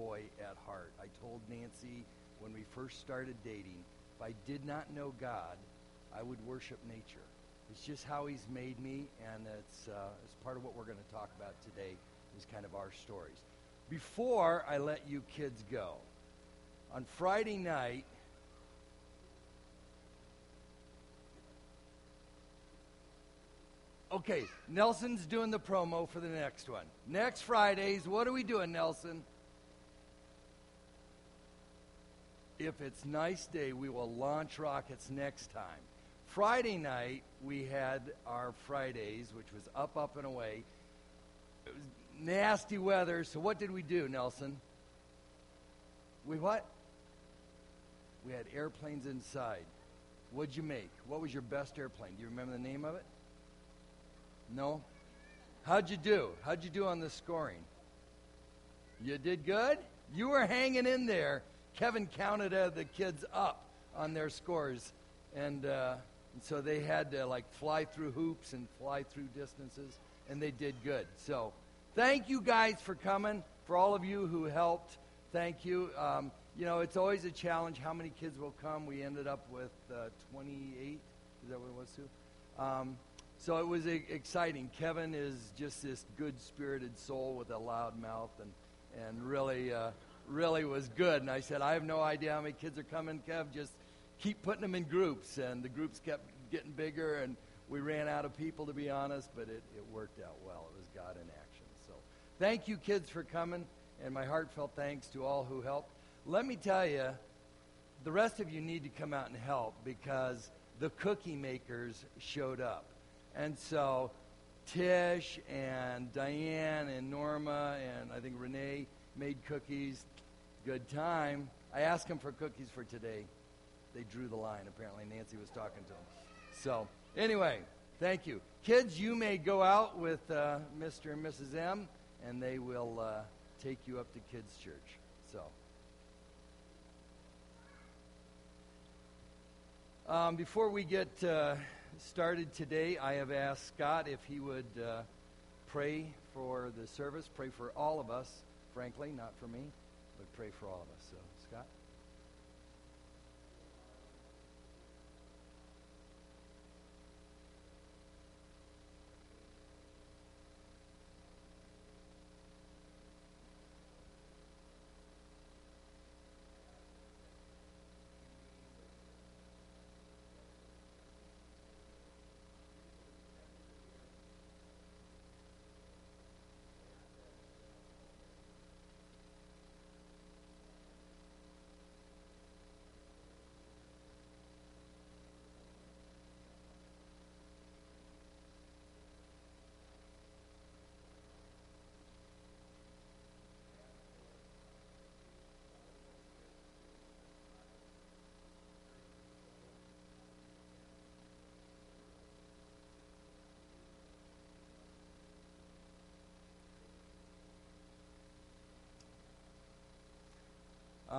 boy at heart. I told Nancy when we first started dating, if I did not know God, I would worship nature. It's just how He's made me, and it's, uh, it's part of what we're going to talk about today is kind of our stories. Before I let you kids go, on Friday night, Okay, Nelson's doing the promo for the next one. Next Fridays, what are we doing, Nelson? If it's nice day, we will launch rockets next time. Friday night, we had our Fridays, which was up, up, and away. It was nasty weather, so what did we do, Nelson? We what? We had airplanes inside. What'd you make? What was your best airplane? Do you remember the name of it? No? How'd you do? How'd you do on the scoring? You did good? You were hanging in there. Kevin counted uh, the kids up on their scores. And, uh, and so they had to like fly through hoops and fly through distances, and they did good. So thank you guys for coming. For all of you who helped, thank you. Um, you know, it's always a challenge how many kids will come. We ended up with uh, 28. Is that what it was, Sue? Um, so it was exciting. Kevin is just this good spirited soul with a loud mouth and, and really, uh, really was good. And I said, I have no idea how many kids are coming, Kev. Just keep putting them in groups. And the groups kept getting bigger, and we ran out of people, to be honest, but it, it worked out well. It was God in action. So thank you, kids, for coming, and my heartfelt thanks to all who helped. Let me tell you, the rest of you need to come out and help because the cookie makers showed up. And so Tish and Diane and Norma and I think Renee made cookies. Good time. I asked them for cookies for today. They drew the line. Apparently, Nancy was talking to them. So, anyway, thank you. Kids, you may go out with uh, Mr. and Mrs. M, and they will uh, take you up to Kids Church. So. Um, before we get uh, started today, I have asked Scott if he would uh, pray for the service, pray for all of us, frankly, not for me, but pray for all of us. So, Scott?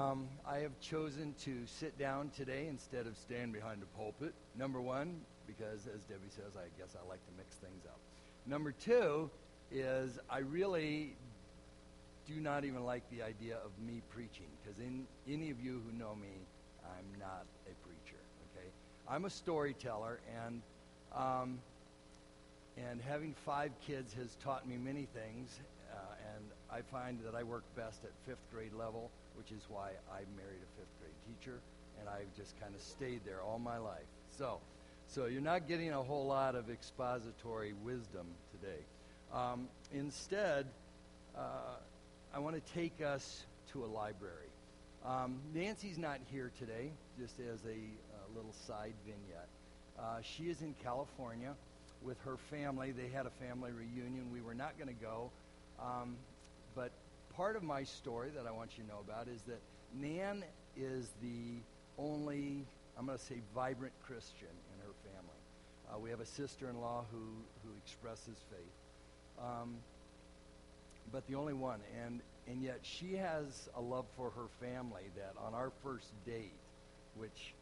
Um, I have chosen to sit down today instead of stand behind the pulpit. Number one, because as Debbie says, I guess I like to mix things up. Number two is I really do not even like the idea of me preaching because in any of you who know me, I'm not a preacher. Okay, I'm a storyteller, and um, and having five kids has taught me many things, I find that I work best at fifth grade level which is why I married a fifth grade teacher, and I've just kind of stayed there all my life. So, so you're not getting a whole lot of expository wisdom today. Um, instead, uh, I want to take us to a library. Um, Nancy's not here today, just as a uh, little side vignette. Uh, she is in California with her family. They had a family reunion. We were not going to go, um, but part of my story that I want you to know about is that Nan is the only, I'm going to say, vibrant Christian in her family. Uh, we have a sister-in-law who, who expresses faith, um, but the only one. And, and yet she has a love for her family that on our first date, which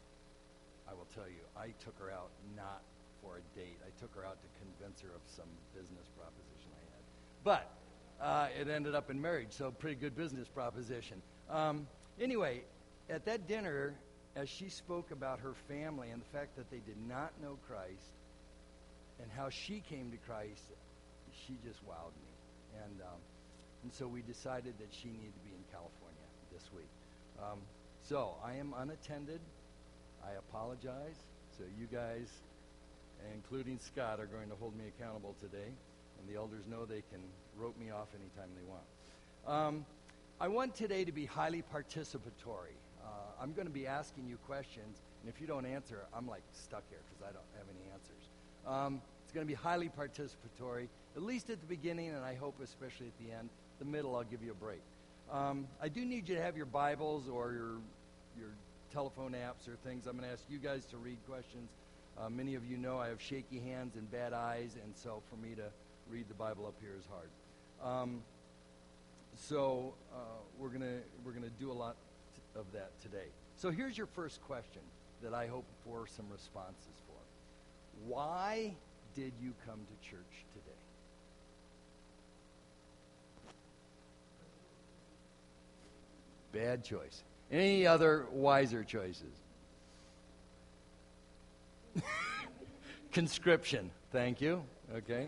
I will tell you, I took her out not for a date. I took her out to convince her of some business proposition I had. But uh, it ended up in marriage. So, pretty good business proposition. Um, anyway, at that dinner, as she spoke about her family and the fact that they did not know Christ and how she came to Christ, she just wowed me. And, um, and so we decided that she needed to be in California this week. Um, so I am unattended. I apologize. So you guys, including Scott, are going to hold me accountable today. And the elders know they can rope me off anytime they want. Um, I want today to be highly participatory. Uh, I'm going to be asking you questions, and if you don't answer, I'm like stuck here because I don't have any answers. Um, it's going to be highly participatory, at least at the beginning, and I hope especially at the end. The middle, I'll give you a break. Um, I do need you to have your Bibles or your your telephone apps or things. I'm going to ask you guys to read questions. Uh, many of you know I have shaky hands and bad eyes, and so for me to read the Bible up here is hard. Um, so uh, we're gonna we're gonna do a lot t- of that today. So here's your first question that I hope for some responses for. Why did you come to church today? Bad choice. Any other wiser choices? Conscription. Thank you. Okay.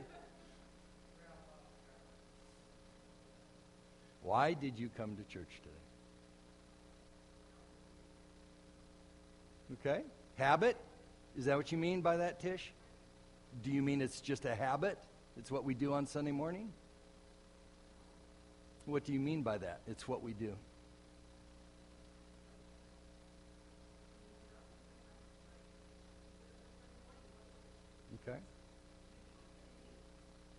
Why did you come to church today? Okay. Habit? Is that what you mean by that, Tish? Do you mean it's just a habit? It's what we do on Sunday morning? What do you mean by that? It's what we do. Okay.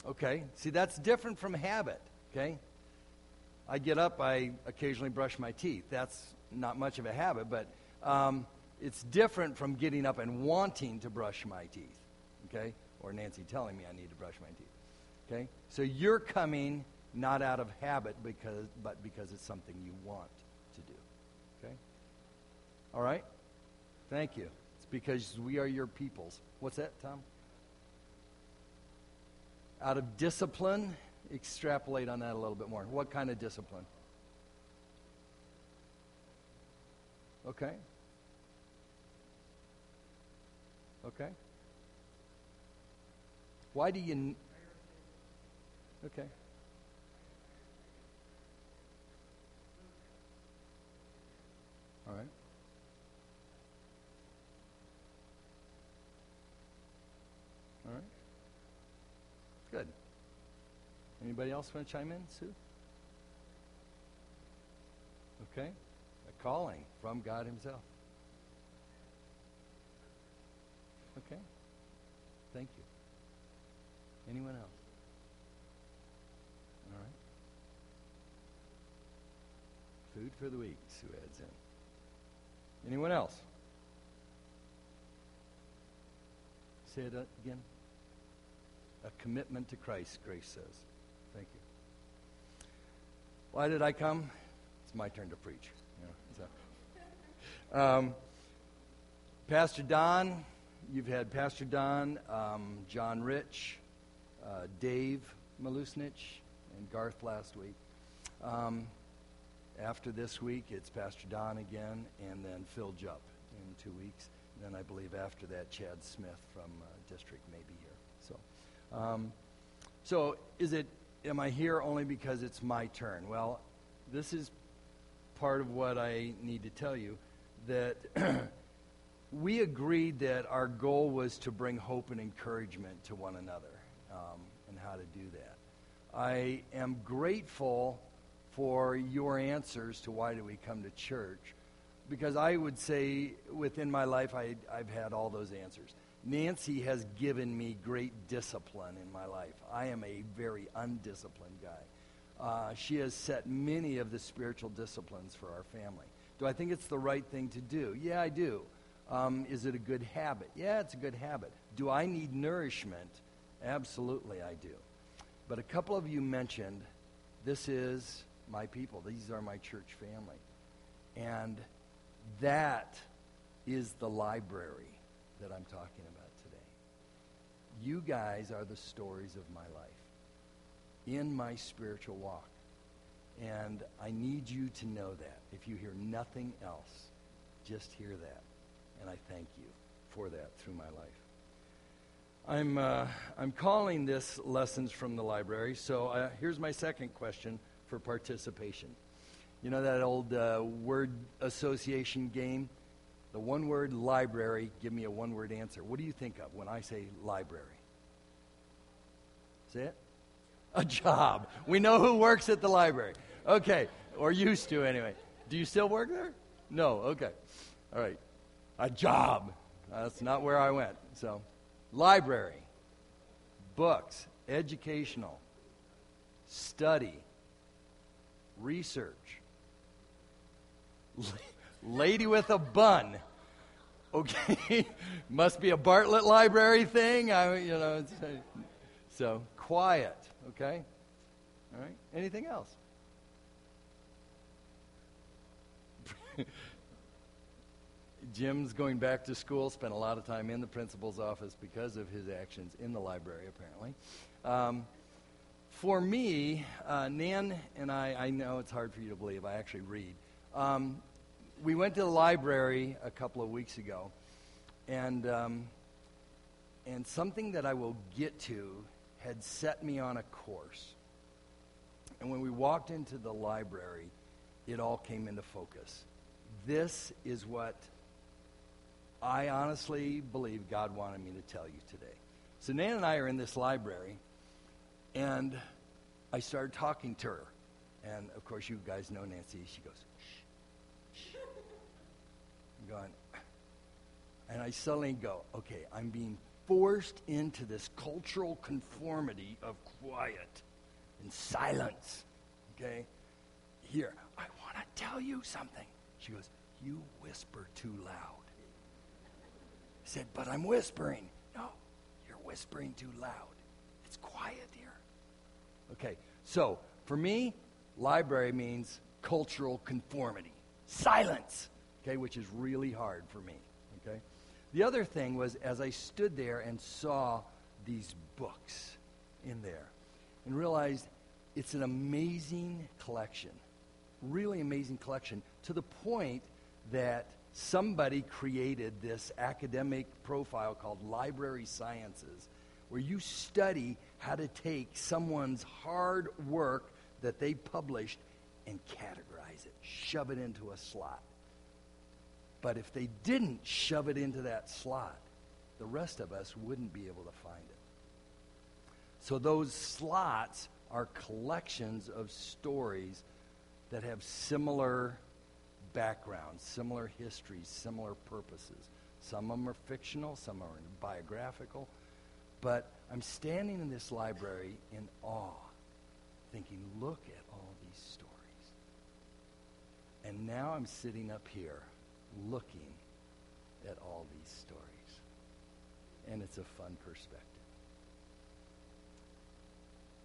Okay. See, that's different from habit. Okay. I get up, I occasionally brush my teeth. That's not much of a habit, but um, it's different from getting up and wanting to brush my teeth. Okay. Or Nancy telling me I need to brush my teeth. Okay. So you're coming not out of habit because, but because it's something you want to do. Okay. All right. Thank you. It's because we are your peoples. What's that, Tom? out of discipline, extrapolate on that a little bit more. What kind of discipline? Okay. Okay. Why do you. Okay. All right. All right. Good. Anybody else want to chime in, Sue? Okay. A calling from God Himself. Okay. Thank you. Anyone else? All right. Food for the week, Sue adds in. Anyone else? Say it again. A commitment to Christ, Grace says. Thank you. Why did I come? It's my turn to preach. Know, so. um, Pastor Don, you've had Pastor Don, um, John Rich, uh, Dave Malusnich, and Garth last week. Um, after this week, it's Pastor Don again, and then Phil Jupp in two weeks. And then I believe after that, Chad Smith from uh, District may be here. So, um, so is it? Am I here only because it's my turn? Well, this is part of what I need to tell you that we agreed that our goal was to bring hope and encouragement to one another um, and how to do that. I am grateful for your answers to why do we come to church because I would say within my life I, I've had all those answers. Nancy has given me great discipline in my life. I am a very undisciplined guy. Uh, she has set many of the spiritual disciplines for our family. Do I think it's the right thing to do? Yeah, I do. Um, is it a good habit? Yeah, it's a good habit. Do I need nourishment? Absolutely, I do. But a couple of you mentioned this is my people, these are my church family. And that is the library that I'm talking about today. You guys are the stories of my life. in my spiritual walk. And I need you to know that. If you hear nothing else, just hear that. And I thank you for that through my life. I'm, uh, I'm calling this Lessons from the Library. So uh, here's my second question for participation. You know that old uh, word association game? The one word library, give me a one word answer. What do you think of when I say library? Say it? A job. We know who works at the library. Okay, or used to anyway. Do you still work there? No, okay. All right. A job. That's not where I went. So, library, books, educational, study, research. Lady with a bun. Okay, must be a Bartlett Library thing. I, you know, uh, so quiet. Okay, all right. Anything else? Jim's going back to school, spent a lot of time in the principal's office because of his actions in the library, apparently. Um, for me, uh, Nan and I, I know it's hard for you to believe, I actually read. Um, we went to the library a couple of weeks ago, and, um, and something that I will get to had set me on a course. And when we walked into the library, it all came into focus. This is what I honestly believe God wanted me to tell you today. So Nan and I are in this library, and I started talking to her. And of course, you guys know Nancy. She goes, going, and I suddenly go, okay, I'm being forced into this cultural conformity of quiet and silence. Okay? Here, I want to tell you something. She goes, You whisper too loud I said, But I'm whispering. No, you're whispering too loud. It's quiet here. Okay, so for me, library means cultural conformity, silence, okay, which is really hard for me, okay? The other thing was as I stood there and saw these books in there and realized it's an amazing collection, really amazing collection, to the point that somebody created this academic profile called Library Sciences, where you study how to take someone's hard work that they published and categorize it, shove it into a slot. But if they didn't shove it into that slot, the rest of us wouldn't be able to find it. So those slots are collections of stories that have similar backgrounds, similar histories, similar purposes. Some of them are fictional, some are biographical. But I'm standing in this library in awe, thinking, look at all these stories. And now I'm sitting up here looking at all these stories. And it's a fun perspective.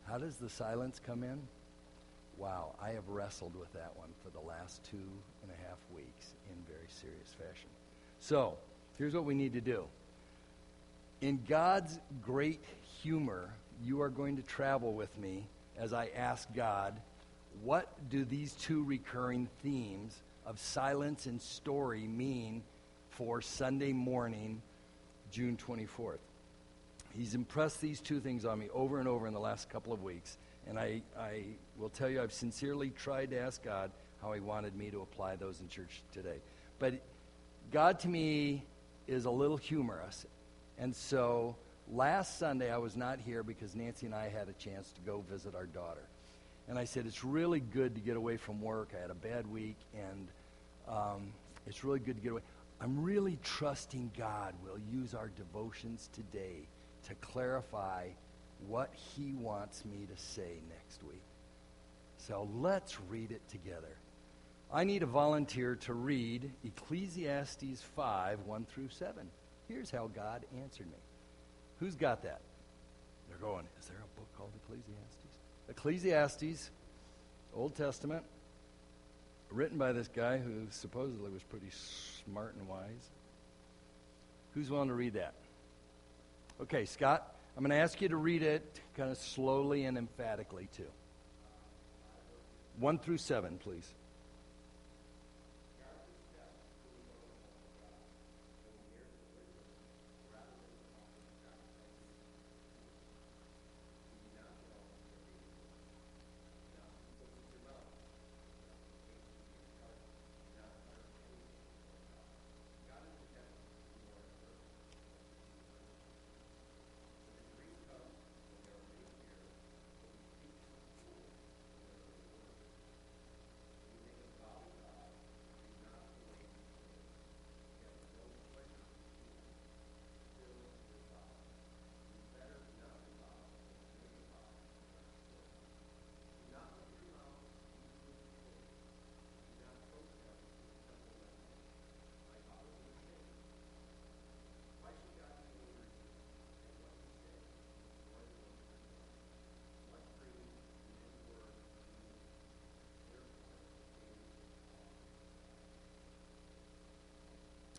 How does the silence come in? wow, I have wrestled with that one for the last two and a half weeks in very serious fashion. So, here's what we need to do. In God's great humor, you are going to travel with me as I ask God, what do these two recurring themes of silence and story mean for Sunday morning, June 24th? He's impressed these two things on me over and over in the last couple of weeks. And I, I will tell you, I've sincerely tried to ask God how He wanted me to apply those in church today. But God to me is a little humorous. And so last Sunday, I was not here because Nancy and I had a chance to go visit our daughter. And I said, It's really good to get away from work. I had a bad week, and um, it's really good to get away. I'm really trusting God will use our devotions today to clarify what he wants me to say next week. So let's read it together. I need a volunteer to read Ecclesiastes 5 1 through 7. Here's how God answered me. Who's got that? They're going, Is there a book called Ecclesiastes? Ecclesiastes, Old Testament, written by this guy who supposedly was pretty smart and wise. Who's willing to read that? Okay, Scott, I'm going to ask you to read it kind of slowly and emphatically, too. 1 through 7, please.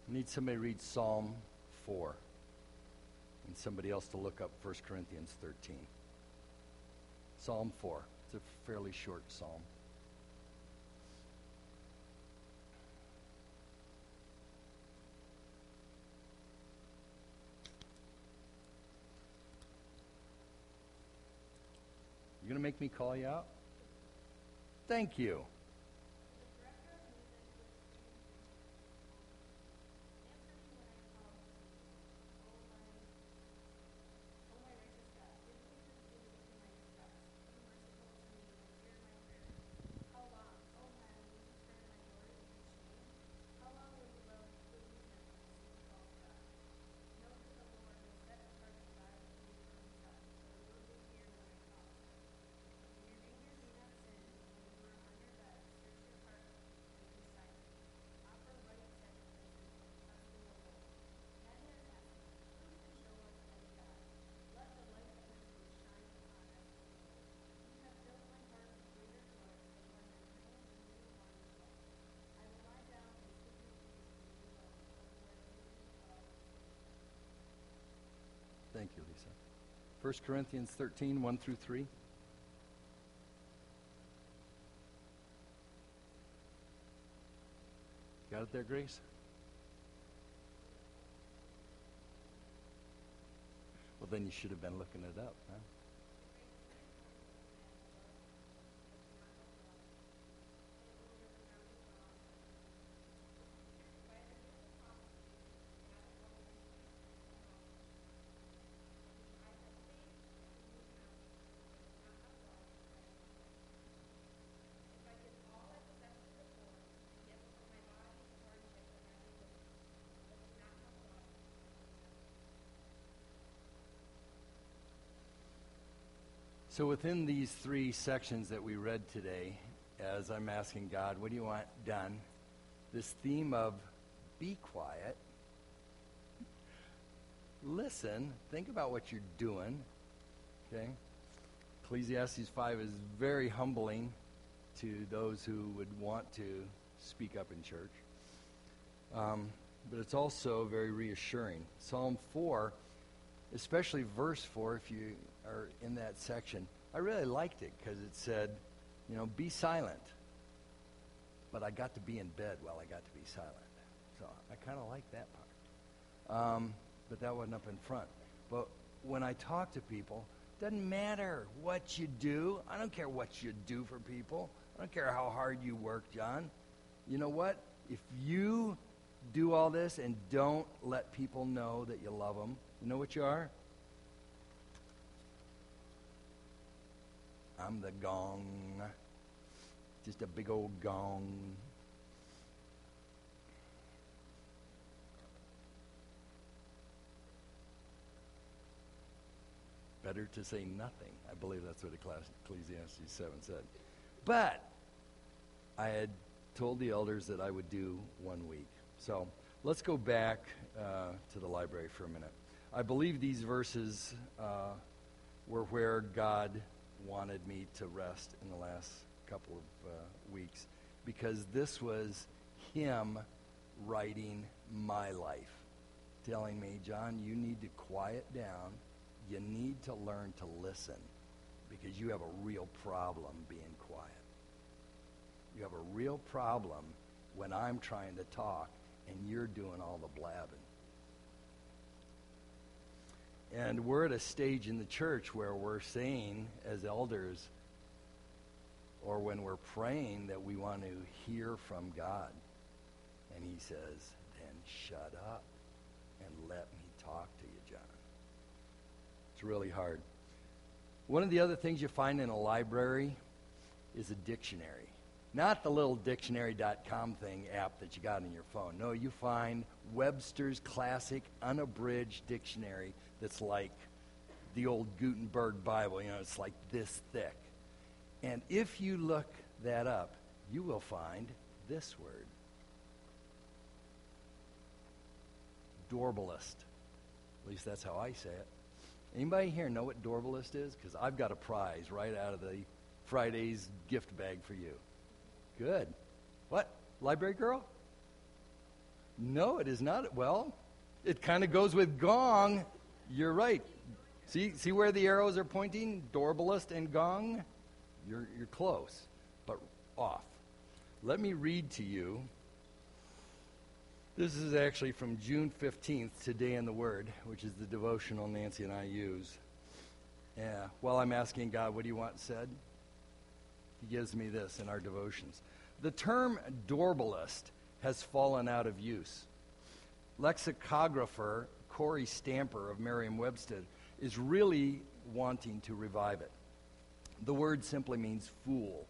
I need somebody to read Psalm 4 and somebody else to look up 1 Corinthians 13. Psalm 4. It's a fairly short psalm. You going to make me call you out? Thank you. Thank you, Lisa. 1 Corinthians 13, 1 through 3. Got it there, Grace? Well, then you should have been looking it up, huh? So, within these three sections that we read today, as I'm asking God, what do you want done? This theme of be quiet, listen, think about what you're doing. Okay? Ecclesiastes 5 is very humbling to those who would want to speak up in church. Um, but it's also very reassuring. Psalm 4, especially verse 4, if you or in that section. I really liked it because it said, you know, be silent. But I got to be in bed while I got to be silent. So I kind of like that part. Um, but that wasn't up in front. But when I talk to people, doesn't matter what you do. I don't care what you do for people. I don't care how hard you work, John. You know what? If you do all this and don't let people know that you love them, you know what you are? I'm the gong. Just a big old gong. Better to say nothing. I believe that's what Ecclesiastes 7 said. But I had told the elders that I would do one week. So let's go back uh, to the library for a minute. I believe these verses uh, were where God wanted me to rest in the last couple of uh, weeks because this was him writing my life, telling me, John, you need to quiet down, you need to learn to listen because you have a real problem being quiet. You have a real problem when I'm trying to talk and you're doing all the blabbing. And we're at a stage in the church where we're saying, as elders, or when we're praying, that we want to hear from God. And he says, then shut up and let me talk to you, John. It's really hard. One of the other things you find in a library is a dictionary. Not the little dictionary.com thing app that you got on your phone. No, you find Webster's classic unabridged dictionary that's like the old Gutenberg Bible. You know, it's like this thick. And if you look that up, you will find this word Dorbellist. At least that's how I say it. Anybody here know what Dorbellist is? Because I've got a prize right out of the Friday's gift bag for you. Good. What? Library girl? No, it is not. Well, it kind of goes with gong. You're right. See, see where the arrows are pointing? Dorbellist and gong? You're, you're close, but off. Let me read to you. This is actually from June 15th, Today in the Word, which is the devotional Nancy and I use. Yeah, while I'm asking God, what do you want said? He gives me this in our devotions. The term dorbellist has fallen out of use. Lexicographer Kory Stamper of Merriam Webster is really wanting to revive it. The word simply means fool,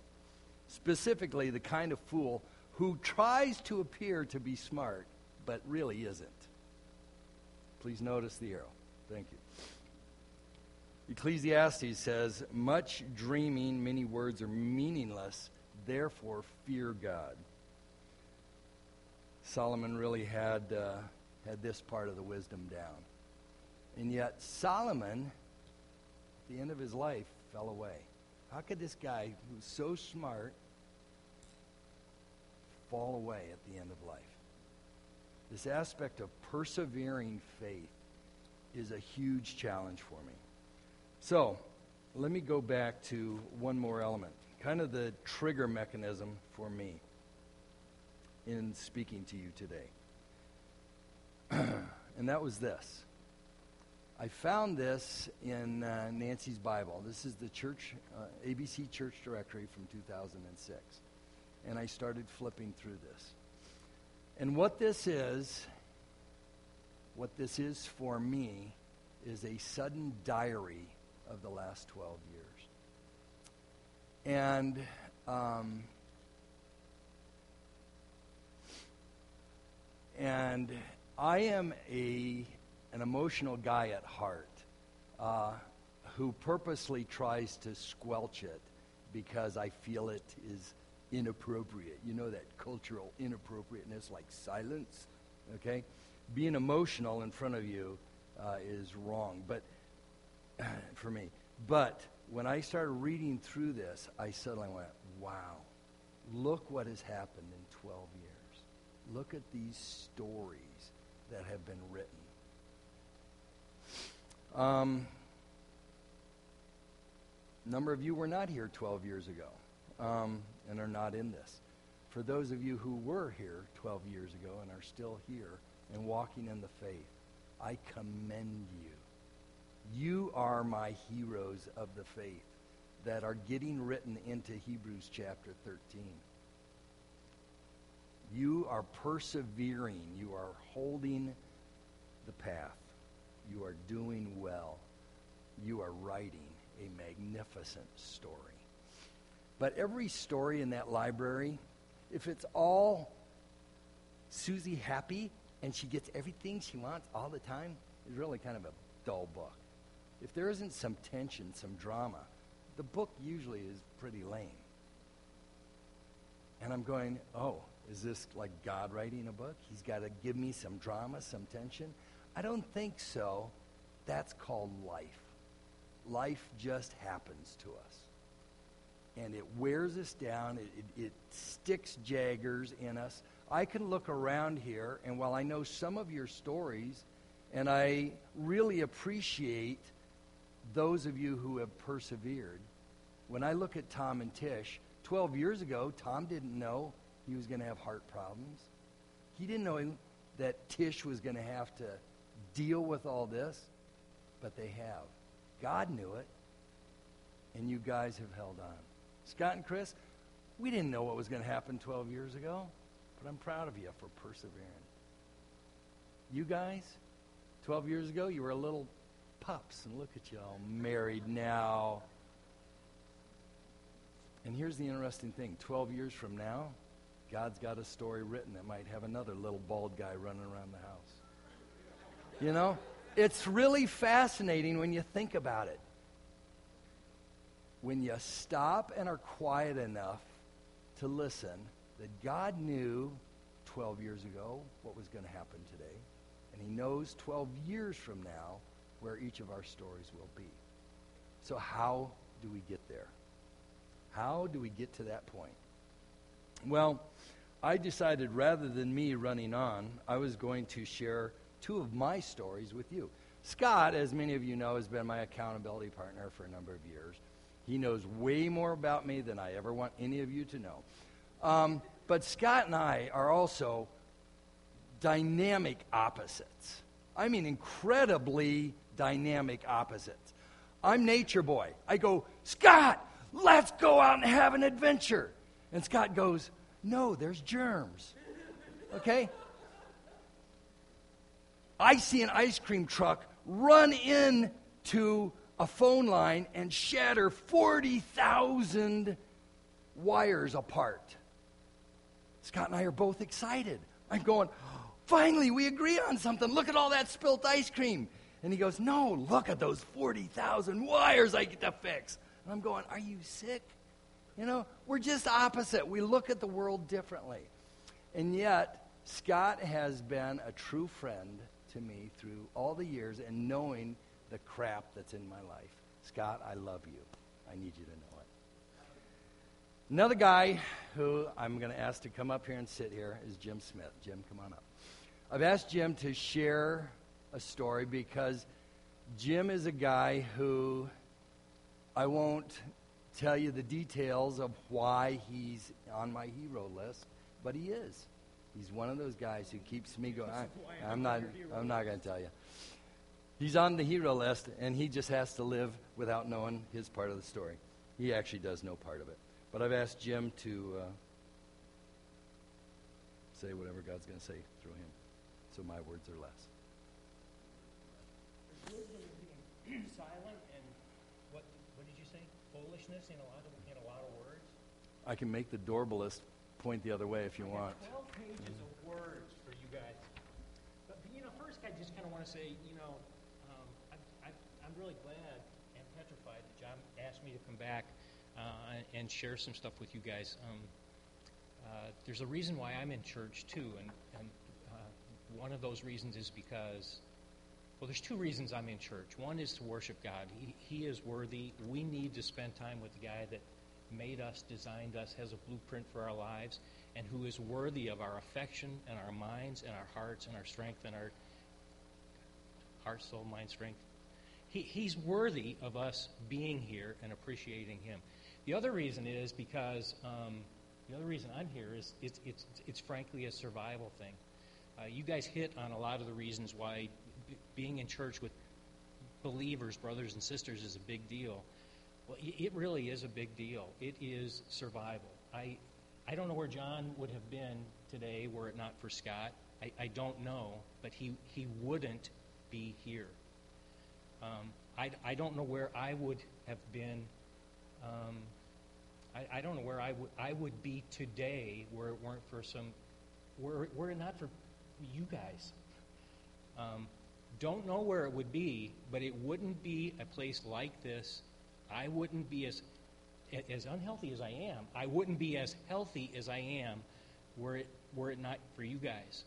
specifically the kind of fool who tries to appear to be smart but really isn't. Please notice the arrow. Thank you. Ecclesiastes says, Much dreaming, many words are meaningless, therefore fear God. Solomon really had, uh, had this part of the wisdom down. And yet, Solomon, at the end of his life, fell away. How could this guy who's so smart fall away at the end of life? This aspect of persevering faith is a huge challenge for me. So, let me go back to one more element, kind of the trigger mechanism for me in speaking to you today. and that was this. I found this in uh, Nancy's Bible. This is the church, uh, ABC Church Directory from 2006. And I started flipping through this. And what this is, what this is for me, is a sudden diary of the last 12 years. And um, and I am a an emotional guy at heart uh, who purposely tries to squelch it because I feel it is inappropriate. You know that cultural inappropriateness, like silence, okay? Being emotional in front of you uh, is wrong, but for me. But when I started reading through this, I suddenly went, wow, look what has happened in 12 years. Look at these stories that have been written. Um, a number of you were not here 12 years ago um, and are not in this. For those of you who were here 12 years ago and are still here and walking in the faith, I commend you. You are my heroes of the faith that are getting written into Hebrews chapter 13. You are persevering. You are holding the path. You are doing well. You are writing a magnificent story. But every story in that library, if it's all Susie happy and she gets everything she wants all the time, is really kind of a dull book. If there isn't some tension, some drama, the book usually is pretty lame. And I'm going, oh, is this like God writing a book? He's got to give me some drama, some tension? I don't think so. That's called life. Life just happens to us and it wears us down. It, it, it, sticks jaggers in us. I can look around here, and while I know some of your stories, and I really appreciate those of you who have persevered. When I look at Tom and Tish, 12 years ago, Tom didn't know he was going to have heart problems. He didn't know that Tish was going to have to deal with all this, but they have. God knew it, and you guys have held on. Scott and Chris, we didn't know what was going to happen 12 years ago, but I'm proud of you for persevering. You guys, 12 years ago, you were little pups, and look at you all married now. And here's the interesting thing 12 years from now, God's got a story written that might have another little bald guy running around the house. You know? It's really fascinating when you think about it. When you stop and are quiet enough to listen that God knew 12 years ago what was going to happen today, and He knows 12 years from now where each of our stories will be. So, how do we get there? How do we get to that point? Well, I decided rather than me running on, I was going to share two of my stories with you. Scott, as many of you know, has been my accountability partner for a number of years. He knows way more about me than I ever want any of you to know. Um, but Scott and I are also dynamic opposites. I mean, incredibly dynamic opposites. I'm nature boy. I go, Scott, let's go out and have an adventure. And Scott goes, No, there's germs. Okay? I see an ice cream truck run into a phone line and shatter 40,000 wires apart. Scott and I are both excited. I'm going, finally, we agree on something. Look at all that spilt ice cream. And he goes, no, look at those 40,000 wires I get to fix. And I'm going, are you sick? You know, we're just opposite. We look at the world differently. And yet, Scott has been a true friend to me through all the years and knowing the crap that's in my life. Scott, I love you. I need you to know it. Another guy who I'm going to ask to come up here and sit here is Jim Smith. Jim, come on up. I've asked Jim to share a story because Jim is a guy who I won't tell you the details of why he's on my hero list, but he is. He's one of those guys who keeps me going. I, I'm not. I'm not going to tell you. He's on the hero list, and he just has to live without knowing his part of the story. He actually does know part of it. But I've asked Jim to uh, say whatever God's going to say through him, so my words are less. silent and what? What did you say? Foolishness in a lot of in a lot of words. I can make the doorbellist point the other way if you I want. Twelve pages of words for you guys. But you know, first I just kind of want to say, you know, um, I, I, I'm really glad and petrified that John asked me to come back uh, and share some stuff with you guys. Um, uh, there's a reason why I'm in church too, and, and uh, one of those reasons is because well, there's two reasons I'm in church. One is to worship God. He, he is worthy. We need to spend time with the guy that made us, designed us, has a blueprint for our lives, and who is worthy of our affection and our minds and our hearts and our strength and our heart, soul, mind, strength. He, he's worthy of us being here and appreciating him. The other reason is because um, the other reason I'm here is it's, it's, it's frankly a survival thing. Uh, you guys hit on a lot of the reasons why being in church with believers, brothers and sisters, is a big deal. Well, it really is a big deal. It is survival. I, I don't know where John would have been today were it not for Scott. I, I don't know, but he, he wouldn't be here. Um, I, I don't know where I would have been. Um, I, I don't know where I would I would be today were it weren't for some were, were it not for you guys. Um, don't know where it would be, but it wouldn't be a place like this. I wouldn't be as as unhealthy as I am. I wouldn't be as healthy as I am were it were it not for you guys.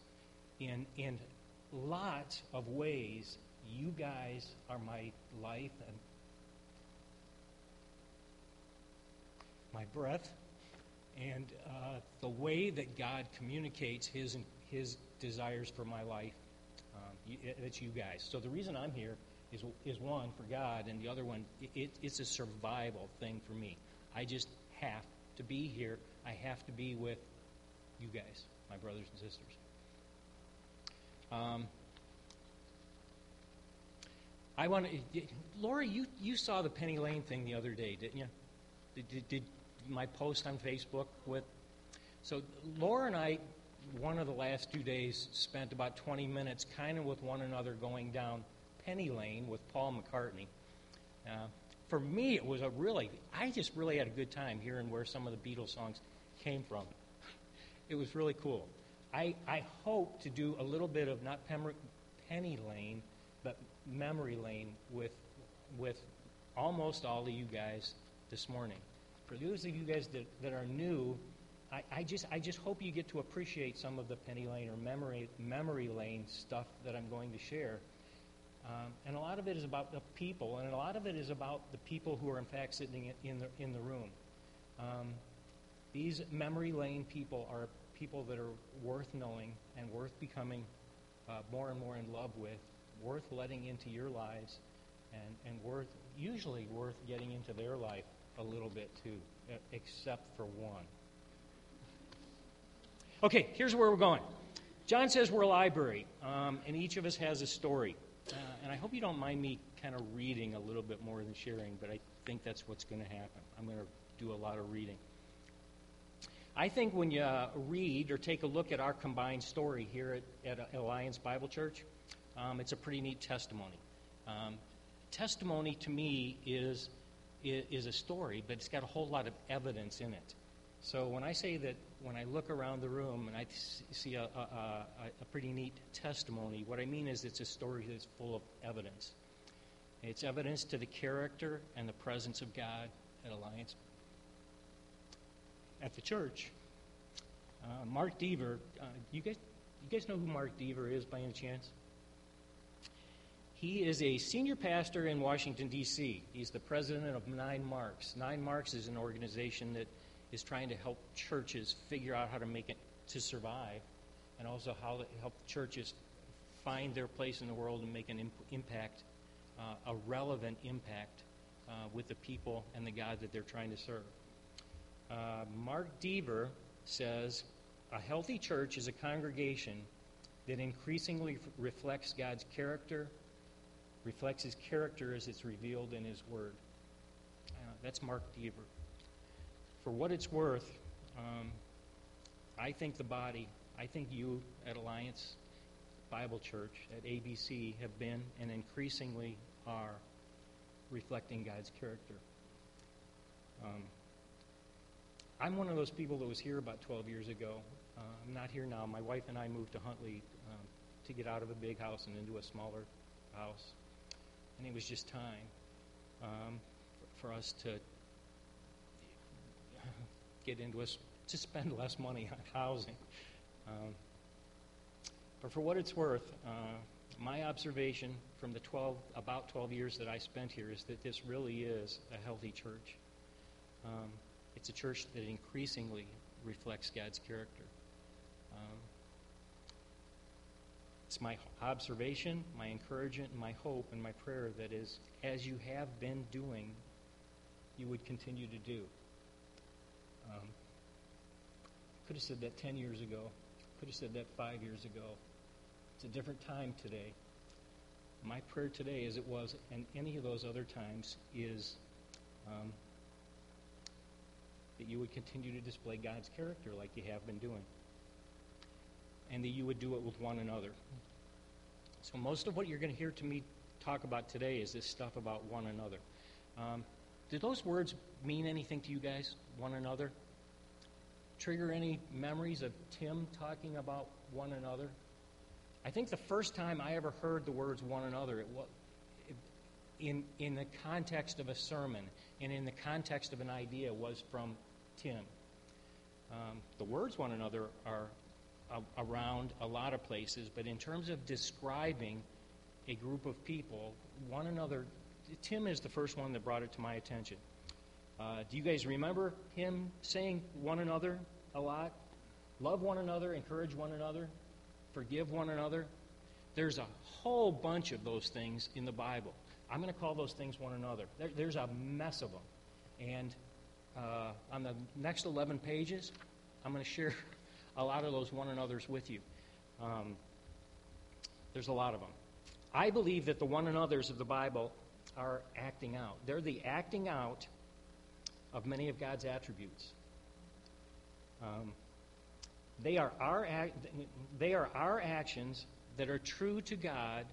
In in lots of ways, you guys are my life and my breath and uh, the way that God communicates His His desires for my life. It's you guys. So the reason I'm here is, is one for God, and the other one, it, it's a survival thing for me. I just have to be here. I have to be with you guys, my brothers and sisters. Um, I want to, Laura, you, you saw the Penny Lane thing the other day, didn't you? Did, did, did my post on Facebook with? So Laura and I, one of the last two days, spent about 20 minutes kind of with one another going down Penny Lane with Paul McCartney. Uh, for me, it was a really, I just really had a good time hearing where some of the Beatles songs came from. It was really cool. I, I hope to do a little bit of not Penny Lane, but memory lane with, with almost all of you guys this morning. For those of you guys that, that are new, I, I, just, I just hope you get to appreciate some of the Penny Lane or memory, memory lane stuff that I'm going to share. Um, and a lot of it is about the people, and a lot of it is about the people who are, in fact, sitting in the, in the room. Um, these memory lane people are people that are worth knowing and worth becoming uh, more and more in love with, worth letting into your lives, and, and worth usually worth getting into their life a little bit too, except for one. Okay, here's where we're going. John says we're a library, um, and each of us has a story. Uh, and I hope you don't mind me kind of reading a little bit more than sharing, but I think that's what's going to happen. I'm going to do a lot of reading. I think when you read or take a look at our combined story here at, at Alliance Bible Church, um, it's a pretty neat testimony. Um, testimony to me is, is a story, but it's got a whole lot of evidence in it. So when I say that, when I look around the room and I see a, a, a, pretty neat testimony, what I mean is it's a story that's full of evidence. It's evidence to the character and the presence of God at Alliance. At the church, uh, Mark Dever, uh, you guys, you guys know who Mark Dever is by any chance? He is a senior pastor in Washington, D.C. He's the president of Nine Marks. Nine Marks is an organization that is trying to help churches figure out how to make it to survive and also how to help churches find their place in the world and make an imp- impact, uh, a relevant impact uh, with the people and the God that they're trying to serve. Uh, Mark Dever says a healthy church is a congregation that increasingly f- reflects God's character, reflects his character as it's revealed in his word. Uh, that's Mark Dever. For what it's worth, um, I think the body, I think you at Alliance Bible Church, at ABC, have been and increasingly are reflecting God's character. Um, I'm one of those people that was here about 12 years ago. Uh, I'm not here now. My wife and I moved to Huntley um, to get out of a big house and into a smaller house and it was just time um, for, for, us to get into us to spend less money on housing. Um, but for what it's worth, uh, my observation from the 12, about 12 years that I spent here is that this really is a healthy church. Um, it's a church that increasingly reflects God's character. Um, it's my observation, my encouragement, my hope, and my prayer that is, as you have been doing, you would continue to do. Um, could have said that 10 years ago. Could have said that five years ago. It's a different time today. My prayer today, as it was and any of those other times, is um, that you would continue to display God's character like you have been doing and that you would do it with one another. So, most of what you're going to hear to me talk about today is this stuff about one another. Um, do those words mean anything to you guys, one another? Trigger any memories of Tim talking about one another? I think the first time I ever heard the words one another, it was in, in the context of a sermon and in the context of an idea was from Tim. Um, the words one another are around a lot of places, but in terms of describing a group of people, one another, Tim is the first one that brought it to my attention. Uh, do you guys remember him saying one another a lot? Love one another, encourage one another, forgive one another. There's a whole bunch of those things in the Bible. I'm going to call those things one another. There, there's a mess of them. And uh, on the next 11 pages, I'm going to share a lot of those one another's with you. Um, there's a lot of them. I believe that the one another's of the Bible are acting out. They're the acting out of many of God's attributes. Um, they are our act, they are our actions that are true to God,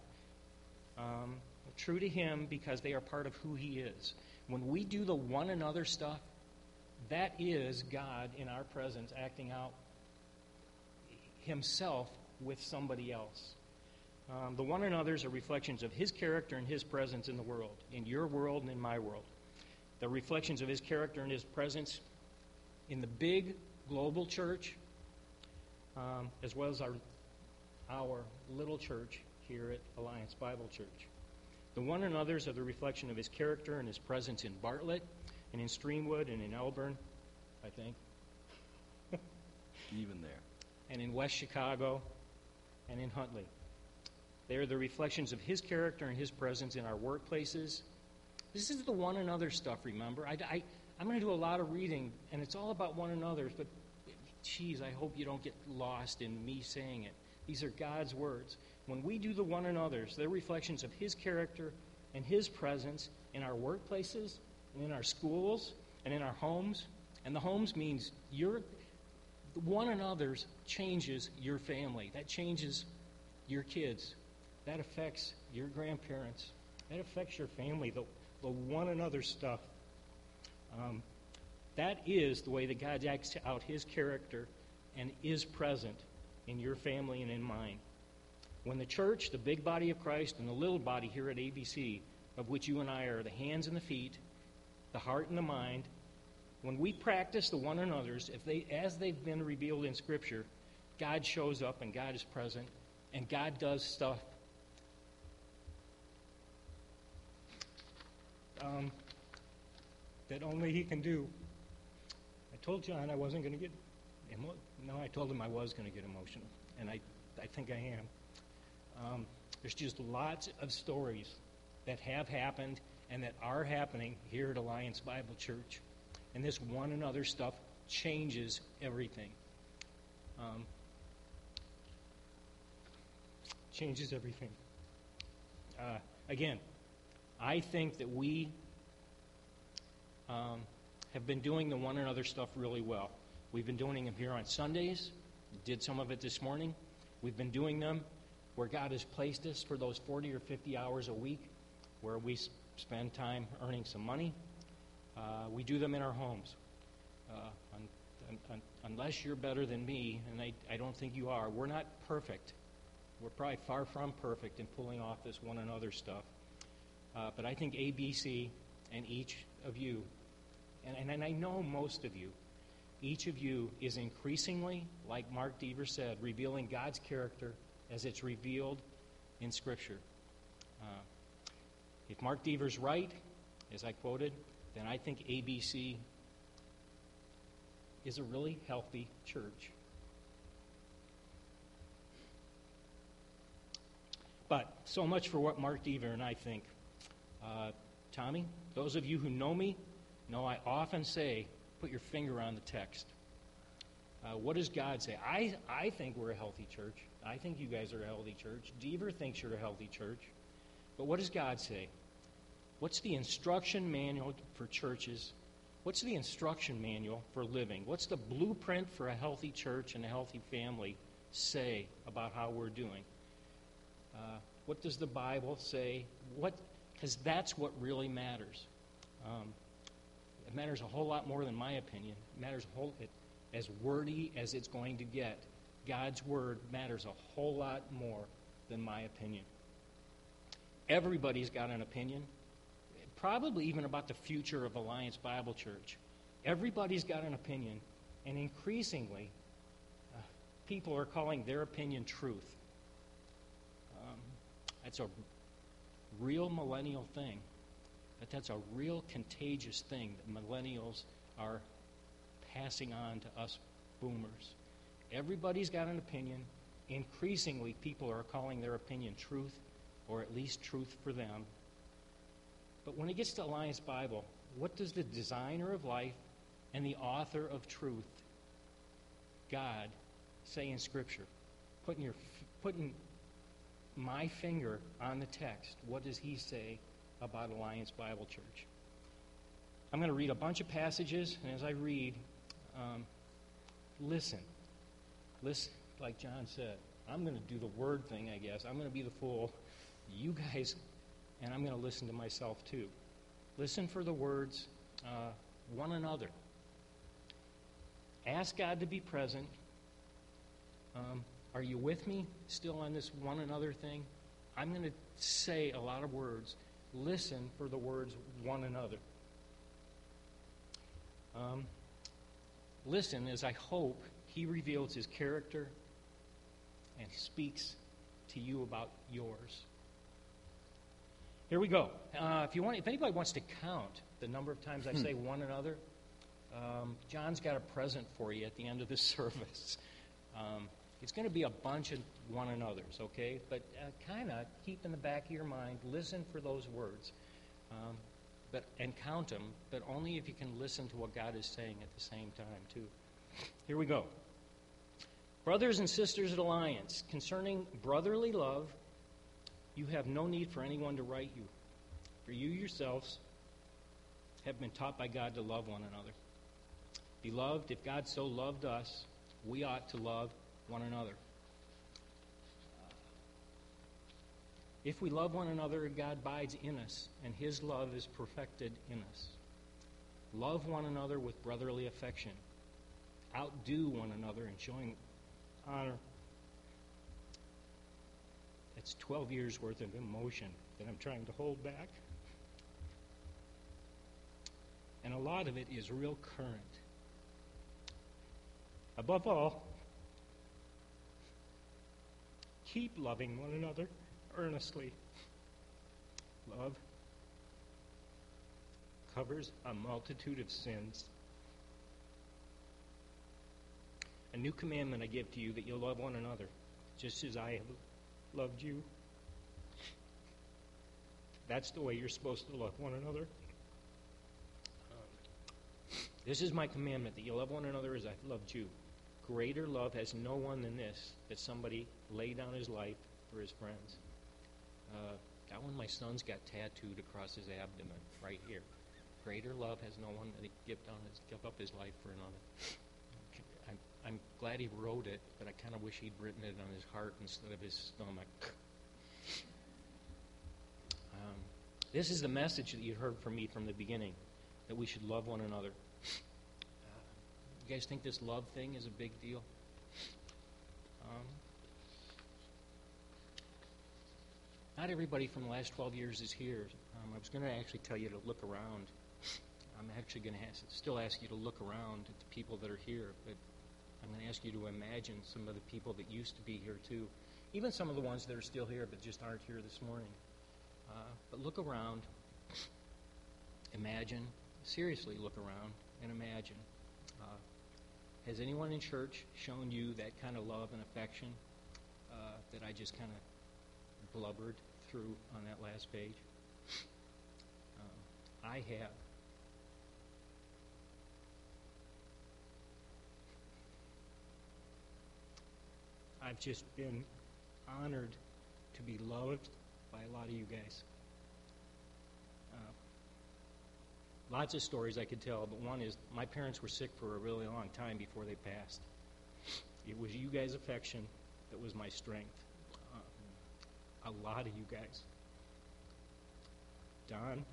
um, true to Him because they are part of who He is. When we do the one another stuff, that is God in our presence acting out Himself with somebody else. Um, the one another's are reflections of His character and His presence in the world, in your world and in my world. The reflections of His character and His presence in the big global church, um, as well as our, our little church here at Alliance Bible Church. The one and others are the reflection of His character and His presence in Bartlett and in Streamwood and in Elburn, I think. Even there. And in West Chicago and in Huntley. They are the reflections of His character and His presence in our workplaces. This is the one another stuff, remember? I, I, I'm going to do a lot of reading, and it's all about one another, but geez, I hope you don't get lost in me saying it. These are God's words. When we do the one another's, they're reflections of His character and His presence in our workplaces and in our schools and in our homes. And the homes means your one another's changes your family. That changes your kids. That affects your grandparents. That affects your family. The, the one another stuff. Um, that is the way that God acts out His character and is present in your family and in mine. When the church, the big body of Christ, and the little body here at ABC, of which you and I are the hands and the feet, the heart and the mind, when we practice the one another's, if they, as they've been revealed in Scripture, God shows up and God is present, and God does stuff um, that only He can do. I told John I wasn't going to get emo- no. I told him I was going to get emotional, and I, I think I am. Um, there's just lots of stories that have happened and that are happening here at Alliance Bible Church. And this one another stuff changes everything. Um, changes everything. Uh, again, I think that we um, have been doing the one another stuff really well. We've been doing them here on Sundays, did some of it this morning. We've been doing them where God has placed us for those 40 or 50 hours a week where we spend time earning some money. Uh, we do them in our homes. Uh, un, un, unless you're better than me, and I, I don't think you are, we're not perfect. We're probably far from perfect in pulling off this one another stuff. Uh, but I think ABC and each of you, and, and, and I know most of you, each of you is increasingly, like Mark Dever said, revealing God's character as it's revealed in Scripture. Uh, if Mark Dever's right, as I quoted, then I think ABC is a really healthy church. But so much for what Mark Dever and I think. Uh, Tommy, those of you who know me know I often say, put your finger on the text. Uh, what does God say? I, I think we're a healthy church. I think you guys are a healthy church. Dever thinks you're a healthy church. But what does God say? What's the instruction manual for churches? What's the instruction manual for living? What's the blueprint for a healthy church and a healthy family say about how we're doing? Uh, what does the Bible say? What because that's what really matters. Um, it matters a whole lot more than my opinion. It matters a whole, it, as wordy as it's going to get. God's word matters a whole lot more than my opinion. Everybody's got an opinion, probably even about the future of Alliance Bible Church. Everybody's got an opinion, and increasingly, uh, people are calling their opinion truth. Um, that's a real millennial thing. that that's a real contagious thing that millennials are passing on to us boomers. Everybody's got an opinion, increasingly people are calling their opinion truth, or at least truth for them. But when it gets to Alliance Bible, what does the designer of life and the author of truth, God, say in Scripture? Putting, your, putting my finger on the text, what does he say about Alliance Bible Church? I'm going to read a bunch of passages, and as I read, um, listen. Listen, like John said. I'm going to do the word thing, I guess. I'm going to be the fool. You guys, and I'm going to listen to myself too. Listen for the words, uh, one another. Ask God to be present. Um, are you with me still on this one another thing? I'm going to say a lot of words. Listen for the words one another. Um, listen as I hope he reveals his character and speaks to you about yours. Here we go. Uh, if you want, if anybody wants to count the number of times I say one another, um, John's got a present for you at the end of this service. Um, it's going to be a bunch of one another's, okay? But uh, kind of keep in the back of your mind, listen for those words. Um, but and count them, but only if you can listen to what God is saying at the same time, too. Here we go. Brothers and sisters at Alliance, concerning brotherly love, you have no need for anyone to write you, for you yourselves have been taught by God to love one another. Beloved, if God so loved us, we ought to love one another. If we love one another, God abides in us, and his love is perfected in us. Love one another with brotherly affection. Outdo one another in showing honor. That's 12 years worth of emotion that I'm trying to hold back. And a lot of it is real current. Above all, keep loving one another earnestly. Love covers a multitude of sins. A new commandment I give to you that you love one another, just as I have loved you. That's the way you're supposed to love one another. Um, this is my commandment that you love one another as I've loved you. Greater love has no one than this, that somebody lay down his life for his friends. Uh, that one my son's got tattooed across his abdomen, right here. Greater love has no one that give down his, give up his life for another. I'm, I'm glad he wrote it, but I kind of wish he'd written it on his heart instead of his stomach. Um, this is the message that you heard from me from the beginning, that we should love one another. You guys think this love thing is a big deal? Um, not everybody from the last 12 years is here. Um, I was going to actually tell you to look around. I'm actually going to still ask you to look around at the people that are here, but I'm going to ask you to imagine some of the people that used to be here too. Even some of the ones that are still here but just aren't here this morning. Uh, but look around. Imagine. Seriously, look around and imagine. Uh, has anyone in church shown you that kind of love and affection uh, that I just kind of blubbered through on that last page? Um, I have. I've just been honored to be loved by a lot of you guys. Uh, lots of stories I could tell, but one is my parents were sick for a really long time before they passed. It was you guys' affection that was my strength. A lot of you guys. Don,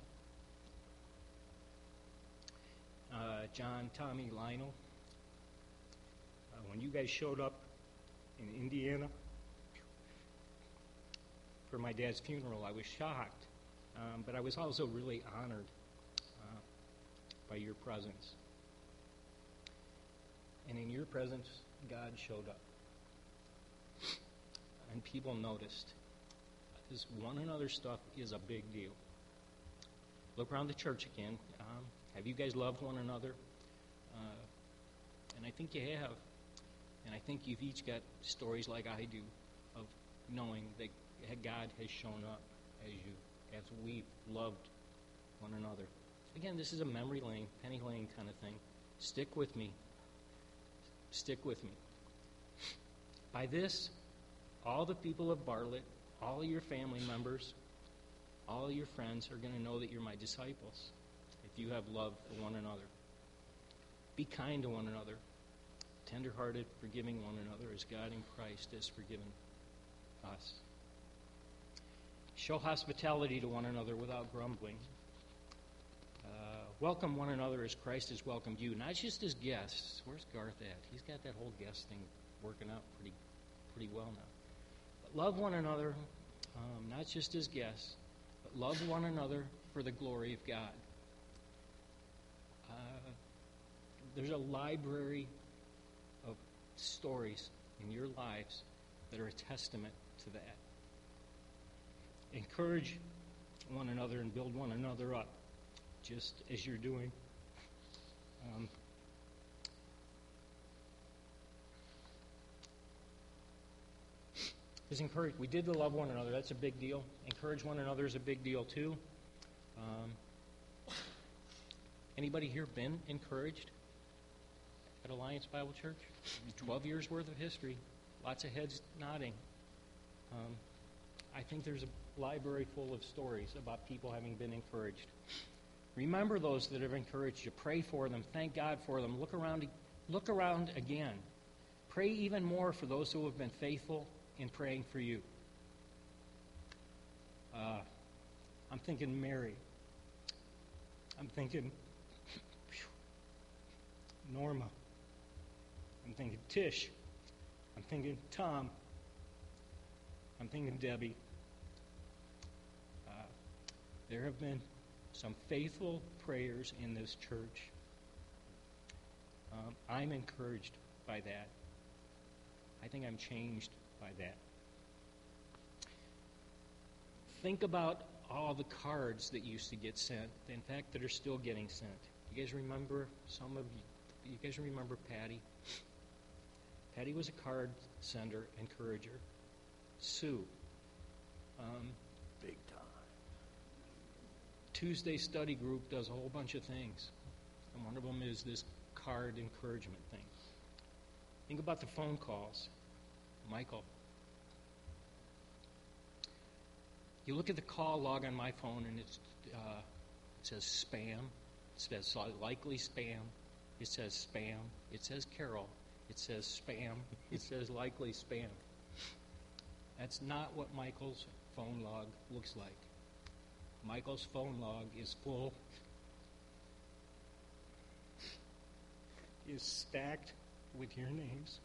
uh, John, Tommy, Lionel. Uh, when you guys showed up in Indiana for my dad's funeral, I was shocked, um, but I was also really honored by your presence. And in your presence, God showed up. And people noticed. This one another stuff is a big deal. Look around the church again. Um, have you guys loved one another? Uh, and I think you have. And I think you've each got stories like I do of knowing that God has shown up as you, as we've loved one another. Again, this is a memory lane, penny lane kind of thing. Stick with me. Stick with me. By this, all the people of Bartlett, all your family members, all your friends are going to know that you're my disciples if you have love for one another. Be kind to one another, tenderhearted, forgiving one another as God in Christ has forgiven us. Show hospitality to one another without grumbling. Uh, welcome one another as Christ has welcomed you, not just as guests. Where's Garth at? He's got that whole guest thing working out pretty, pretty well now. But love one another, um, not just as guests, but love one another for the glory of God. there's a library of stories in your lives that are a testament to that. Encourage one another and build one another up, just as you're doing. Um, is encourage. We did the love one another. That's a big deal. Encourage one another is a big deal too. Um, anybody here been encouraged? at Alliance Bible Church. 12 years worth of history, lots of heads nodding. Um, I think there's a library full of stories about people having been encouraged. Remember those that have encouraged you. Pray for them. Thank God for them. Look around, look around again. Pray even more for those who have been faithful in praying for you. Uh, I'm thinking Mary. I'm thinking Norma. I'm thinking Tish. I'm thinking Tom. I'm thinking Debbie. Uh, there have been some faithful prayers in this church. Um, I'm encouraged by that. I think I'm changed by that. Think about all the cards that used to get sent, in fact, that are still getting sent. You guys remember some of you? You guys remember Patty? Patty was a card sender, encourager. Sue. Um. Tuesday study group does a whole bunch of things. And one of them is this card encouragement thing. Think about the phone calls. Michael. You look at the call log on my phone and uh, it says spam. It says likely spam. It says spam. It says Carol. It says spam. It says likely spam. That's not what Michael's phone log looks like. Michael's phone log is full, is stacked with your names.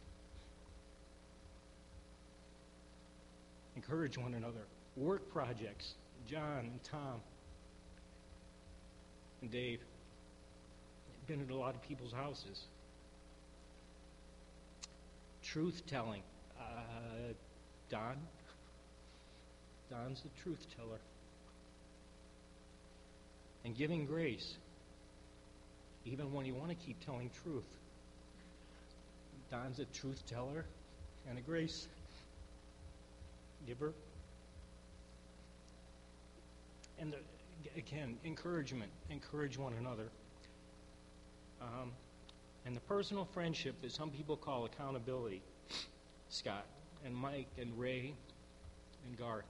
Encourage one another. Work projects. John and Tom and Dave. Been at a lot of people's houses truth telling. Uh, Don? Don's the truth teller. And giving grace, even when you want to keep telling truth. Don's a truth teller and a grace giver. And the, again, encouragement. Encourage one another. Um, and the personal friendship that some people call accountability. Scott and Mike and Ray and Garth.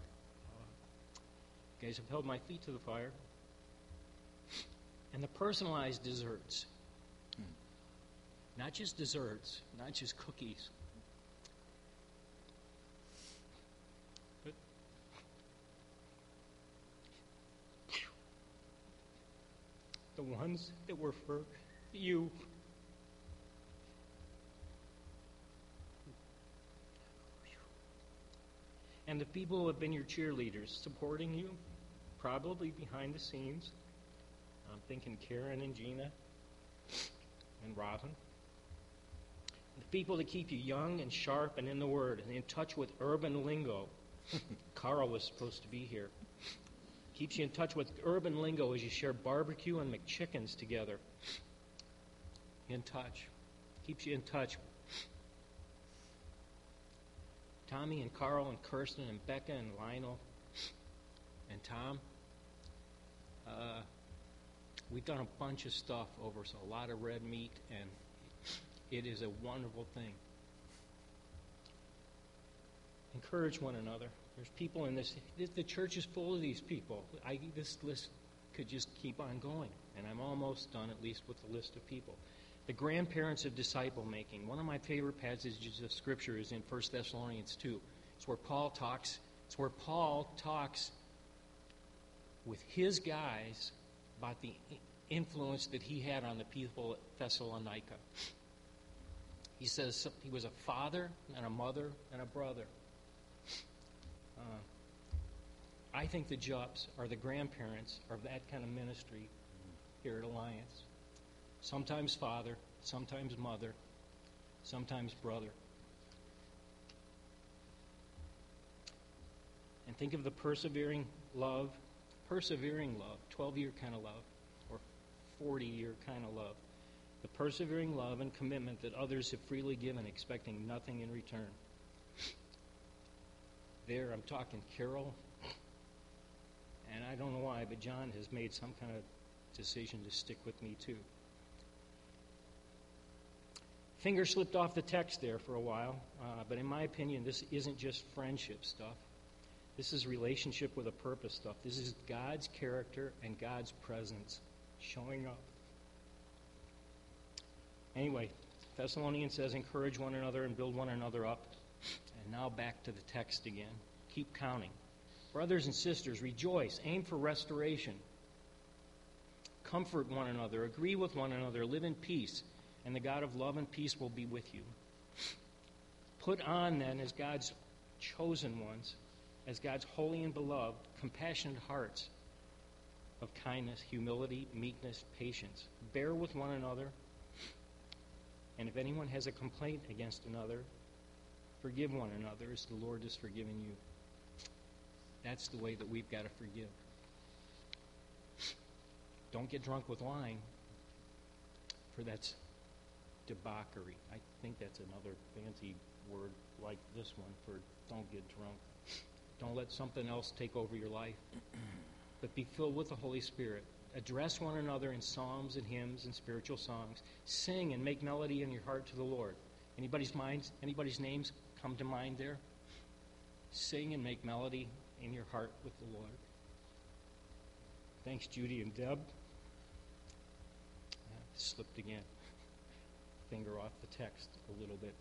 You guys have held my feet to the fire. And the personalized desserts. Not just desserts, not just cookies. But the ones that were for you. and the people who have been your cheerleaders, supporting you, probably behind the scenes. I'm thinking Karen and Gina and Robin. The people that keep you young and sharp and in the Word and in touch with urban lingo. Carl was supposed to be here. Keeps you in touch with urban lingo as you share barbecue and McChickens together. In touch. Keeps you in touch Tommy and Carl and Kirsten and Becca and Lionel and Tom. Uh, we've done a bunch of stuff over a lot of red meat, and it is a wonderful thing. Encourage one another. There's people in this. The church is full of these people. I, this list could just keep on going, and I'm almost done, at least with the list of people. The grandparents of disciple making. One of my favorite passages of Scripture is in 1 Thessalonians 2. It's where Paul talks. It's where Paul talks with his guys about the influence that he had on the people at Thessalonica. He says he was a father and a mother and a brother. Uh, I think the Jupps are the grandparents of that kind of ministry here at Alliance. Sometimes father, sometimes mother, sometimes brother. And think of the persevering love, persevering love, 12 year kind of love, or 40 year kind of love. The persevering love and commitment that others have freely given, expecting nothing in return. There, I'm talking Carol, and I don't know why, but John has made some kind of decision to stick with me too. Finger slipped off the text there for a while, uh, but in my opinion, this isn't just friendship stuff. This is relationship with a purpose stuff. This is God's character and God's presence showing up. Anyway, Thessalonians says, encourage one another and build one another up. And now back to the text again. Keep counting. Brothers and sisters, rejoice. Aim for restoration. Comfort one another. Agree with one another. Live in peace and the God of love and peace will be with you. Put on, then, as God's chosen ones, as God's holy and beloved, compassionate hearts of kindness, humility, meekness, patience. Bear with one another. And if anyone has a complaint against another, forgive one another as the Lord has forgiven you. That's the way that we've got to forgive. Don't get drunk with wine, for that's debauchery. I think that's another fancy word like this one for don't get drunk. Don't let something else take over your life. But be filled with the Holy Spirit. Address one another in psalms and hymns and spiritual songs. Sing and make melody in your heart to the Lord. Anybody's minds, anybody's names come to mind there? Sing and make melody in your heart with the Lord. Thanks, Judy and Deb. Uh, slipped again finger off the text a little bit.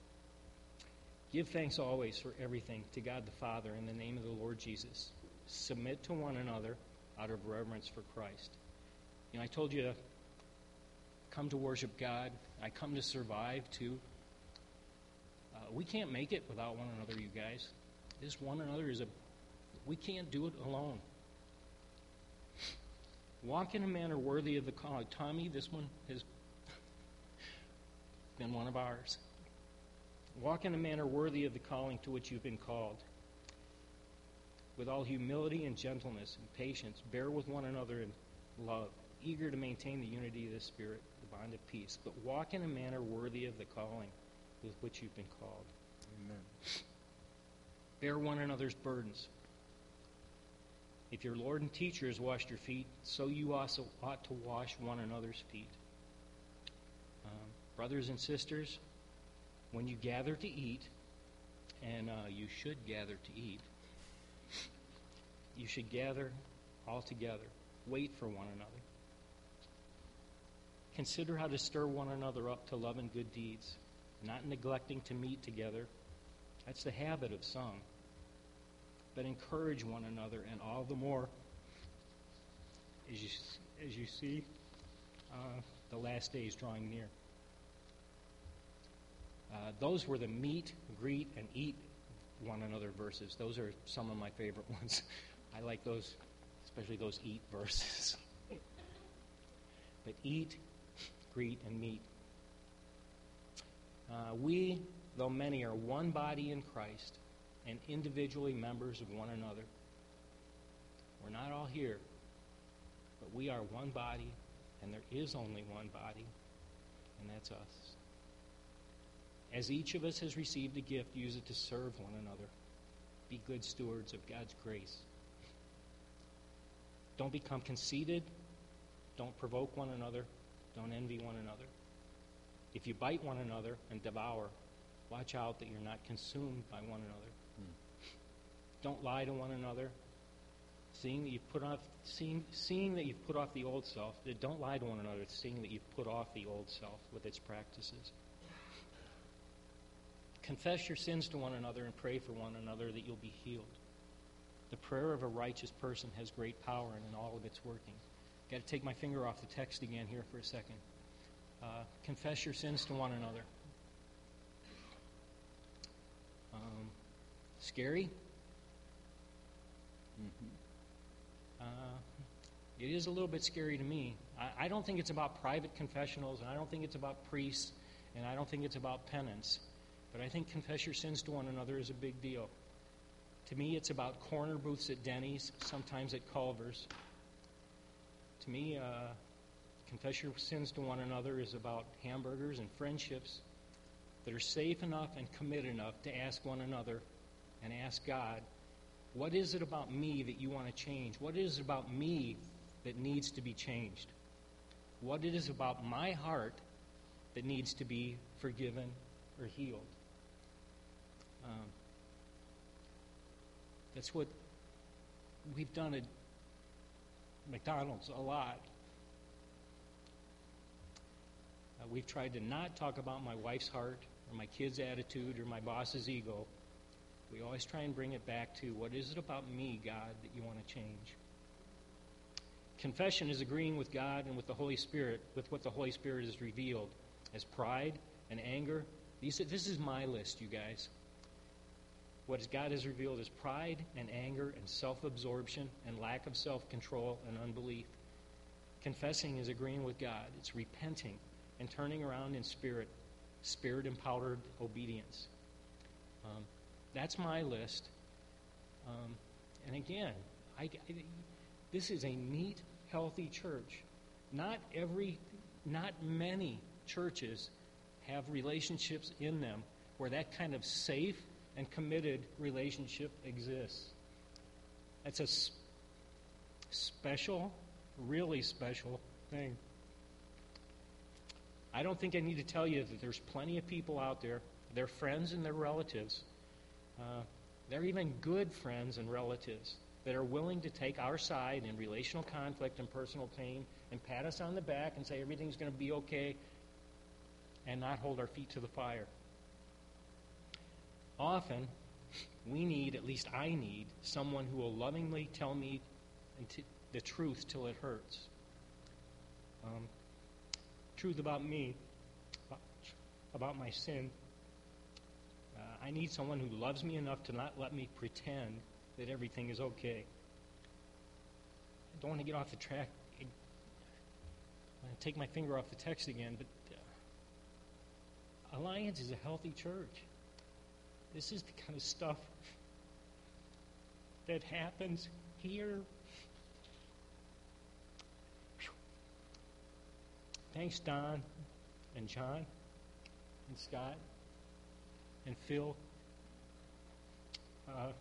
Give thanks always for everything to God the Father in the name of the Lord Jesus. Submit to one another out of reverence for Christ. You know, I told you to come to worship God. I come to survive too. Uh, we can't make it without one another, you guys. This one another is a. We can't do it alone. Walk in a manner worthy of the call. Tommy, this one has been one of ours. Walk in a manner worthy of the calling to which you've been called. With all humility and gentleness and patience, bear with one another in love, eager to maintain the unity of the Spirit, the bond of peace. But walk in a manner worthy of the calling with which you've been called. Amen. Bear one another's burdens. If your Lord and teacher has washed your feet, so you also ought to wash one another's feet. Um, brothers and sisters, when you gather to eat, and uh, you should gather to eat, you should gather all together. Wait for one another. Consider how to stir one another up to love and good deeds, not neglecting to meet together. That's the habit of some. But encourage one another, and all the more as you, as you see uh, the last days drawing near. Uh, those were the meet, greet, and eat one another verses. Those are some of my favorite ones. I like those, especially those eat verses. but eat, greet, and meet. Uh, we, though many, are one body in Christ and individually members of one another. We're not all here, but we are one body, and there is only one body, and that's us. As each of us has received a gift, use it to serve one another be good stewards of God's grace. Don't become conceited. Don't provoke one another. Don't envy one another. If you bite one another and devour, watch out that you're not consumed by one another. Hmm. Don't lie to one another. Seeing that you've put off, seeing, seeing that you've put off the old self, don't lie to one another. Seeing that you've put off the old self with its practices. Confess your sins to one another and pray for one another that you'll be healed. The prayer of a righteous person has great power in all of its working. Got to take my finger off the text again here for a second. Uh, confess your sins to one another. Um, scary? Mm-hmm. Uh, it is a little bit scary to me. I, I don't think it's about private confessionals, and I don't think it's about priests, and I don't think it's about penance. But I think confess your sins to one another is a big deal. To me, it's about corner booths at Denny's, sometimes at Culver's. To me, uh, confess your sins to one another is about hamburgers and friendships that are safe enough and committed enough to ask one another and ask God, what is it about me that you want to change? What is it about me that needs to be changed? What it is about my heart that needs to be forgiven or healed? Um, that's what we've done at McDonald's a lot. Uh, we've tried to not talk about my wife's heart or my kid's attitude or my boss's ego. We always try and bring it back to what is it about me, God, that you want to change? Confession is agreeing with God and with the Holy Spirit, with what the Holy Spirit has revealed as pride and anger. These, this is my list, you guys. What God has revealed is pride and anger and self absorption and lack of self control and unbelief. Confessing is agreeing with God, it's repenting and turning around in spirit, spirit empowered obedience. Um, that's my list. Um, and again, I, I, this is a neat, healthy church. Not every, not many churches have relationships in them where that kind of safe and committed relationship exists. That's a sp- special, really special thing. I don't think I need to tell you that there's plenty of people out there, their friends and their relatives, uh, they're even good friends and relatives that are willing to take our side in relational conflict and personal pain and pat us on the back and say everything's going to be okay and not hold our feet to the fire. Often, we need, at least I need, someone who will lovingly tell me the truth till it hurts. Um, truth about me, about my sin. Uh, I need someone who loves me enough to not let me pretend that everything is okay. I don't want to get off the track. I'm going to take my finger off the text again, but uh, Alliance is a healthy church. This is the kind of stuff that happens here. Thanks, Don and John and Scott and Phil. Uh,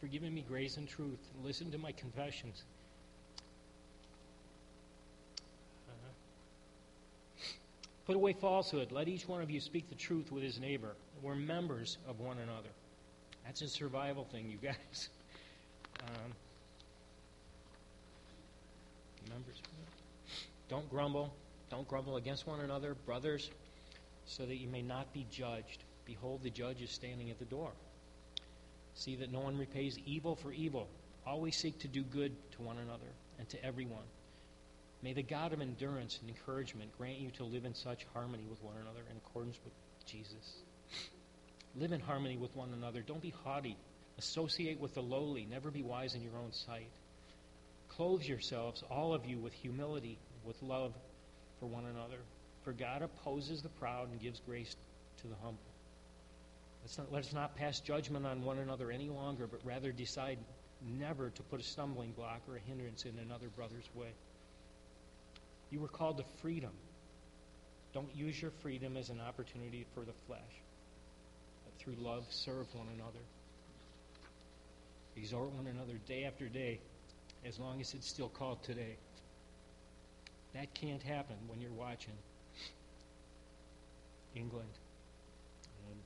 for giving me grace and truth. Listen to my confessions. Put away falsehood. Let each one of you speak the truth with his neighbor. We're members of one another. That's a survival thing, you guys. Um, members. Don't grumble. Don't grumble against one another, brothers, so that you may not be judged. Behold, the judge is standing at the door. See that no one repays evil for evil. Always seek to do good to one another and to everyone. May the God of endurance and encouragement grant you to live in such harmony with one another in accordance with Jesus. Live in harmony with one another. Don't be haughty. Associate with the lowly. Never be wise in your own sight. Clothe yourselves, all of you, with humility, with love for one another. For God opposes the proud and gives grace to the humble. Let's not, let's not pass judgment on one another any longer, but rather decide never to put a stumbling block or a hindrance in another brother's way. You were called to freedom. Don't use your freedom as an opportunity for the flesh. But through love, serve one another. Exhort one another day after day, as long as it's still called today. That can't happen when you're watching England and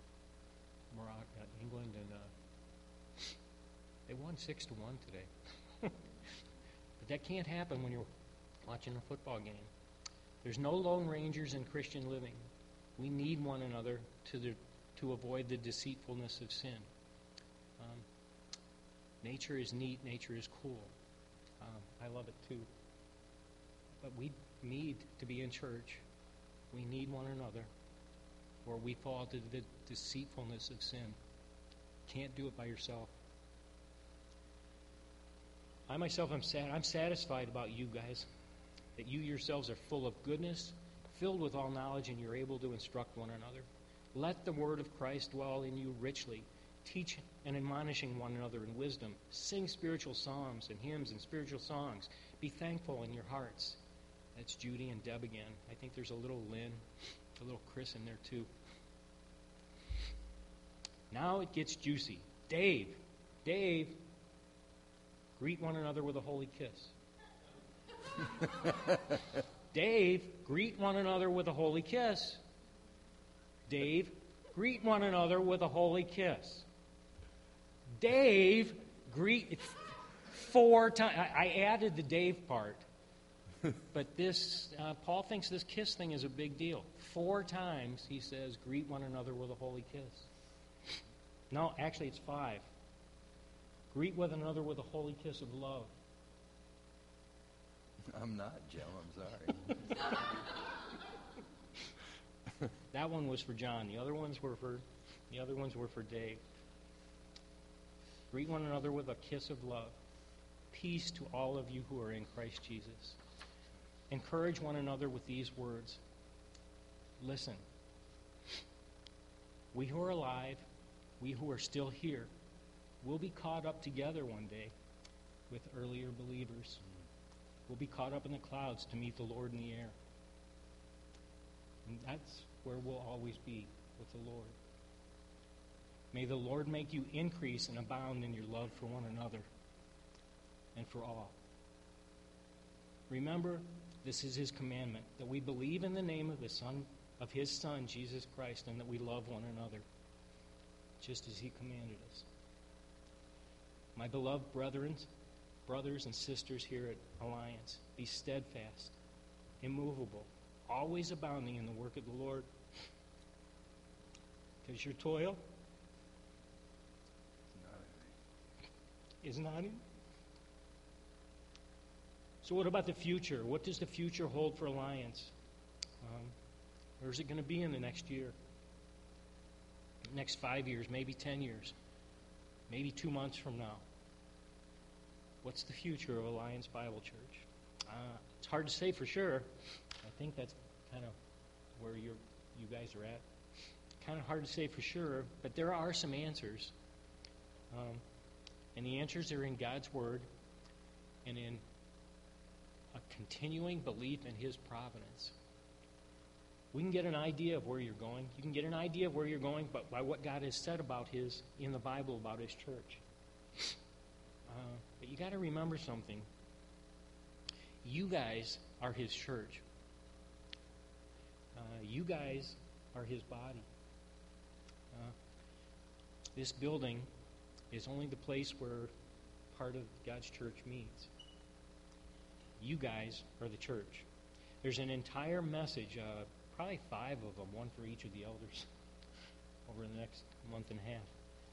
Morocco, uh, England and uh, they won six to one today. but that can't happen when you're watching a football game. There's no lone rangers in Christian living. We need one another to the, to avoid the deceitfulness of sin. Um, nature is neat. Nature is cool. Um, I love it too. But we need to be in church. We need one another, or we fall to the deceitfulness of sin. Can't do it by yourself. I myself am sad. I'm satisfied about you guys, that you yourselves are full of goodness, filled with all knowledge, and you're able to instruct one another. Let the word of Christ dwell in you richly. Teach and admonishing one another in wisdom. Sing spiritual psalms and hymns and spiritual songs. Be thankful in your hearts. That's Judy and Deb again. I think there's a little Lynn, a little Chris in there too. Now it gets juicy. Dave, Dave, greet one another with a holy kiss. Dave, greet one another with a holy kiss. Dave, greet one another with a holy kiss. Dave, greet four times. I added the Dave part but this, uh, Paul thinks this kiss thing is a big deal. Four times he says, greet one another with a holy kiss. No, actually, it's five. Greet one another with a holy kiss of love. I'm not, Joe. I'm sorry. that one was for John. The other ones were for the other ones were for Dave. Greet one another with a kiss of love. Peace to all of you who are in Christ Jesus. Encourage one another with these words. Listen. We who are alive, we who are still here, will be caught up together one day with earlier believers. We'll be caught up in the clouds to meet the Lord in the air. And that's where we'll always be with the Lord. May the Lord make you increase and abound in your love for one another and for all. Remember, this is his commandment that we believe in the name of the Son of his Son, Jesus Christ, and that we love one another, just as he commanded us. My beloved brethren, brothers and sisters here at Alliance, be steadfast, immovable, always abounding in the work of the Lord. Because your toil is not in so, what about the future? What does the future hold for Alliance? Um, where's it going to be in the next year? Next five years, maybe ten years, maybe two months from now? What's the future of Alliance Bible Church? Uh, it's hard to say for sure. I think that's kind of where you you guys are at. Kind of hard to say for sure, but there are some answers. Um, and the answers are in God's Word and in a continuing belief in His providence. We can get an idea of where you're going. You can get an idea of where you're going but by what God has said about His in the Bible about His church. Uh, but you got to remember something. You guys are His church. Uh, you guys are His body. Uh, this building is only the place where part of God's church meets. You guys are the church. There's an entire message, uh, probably five of them, one for each of the elders, over the next month and a half.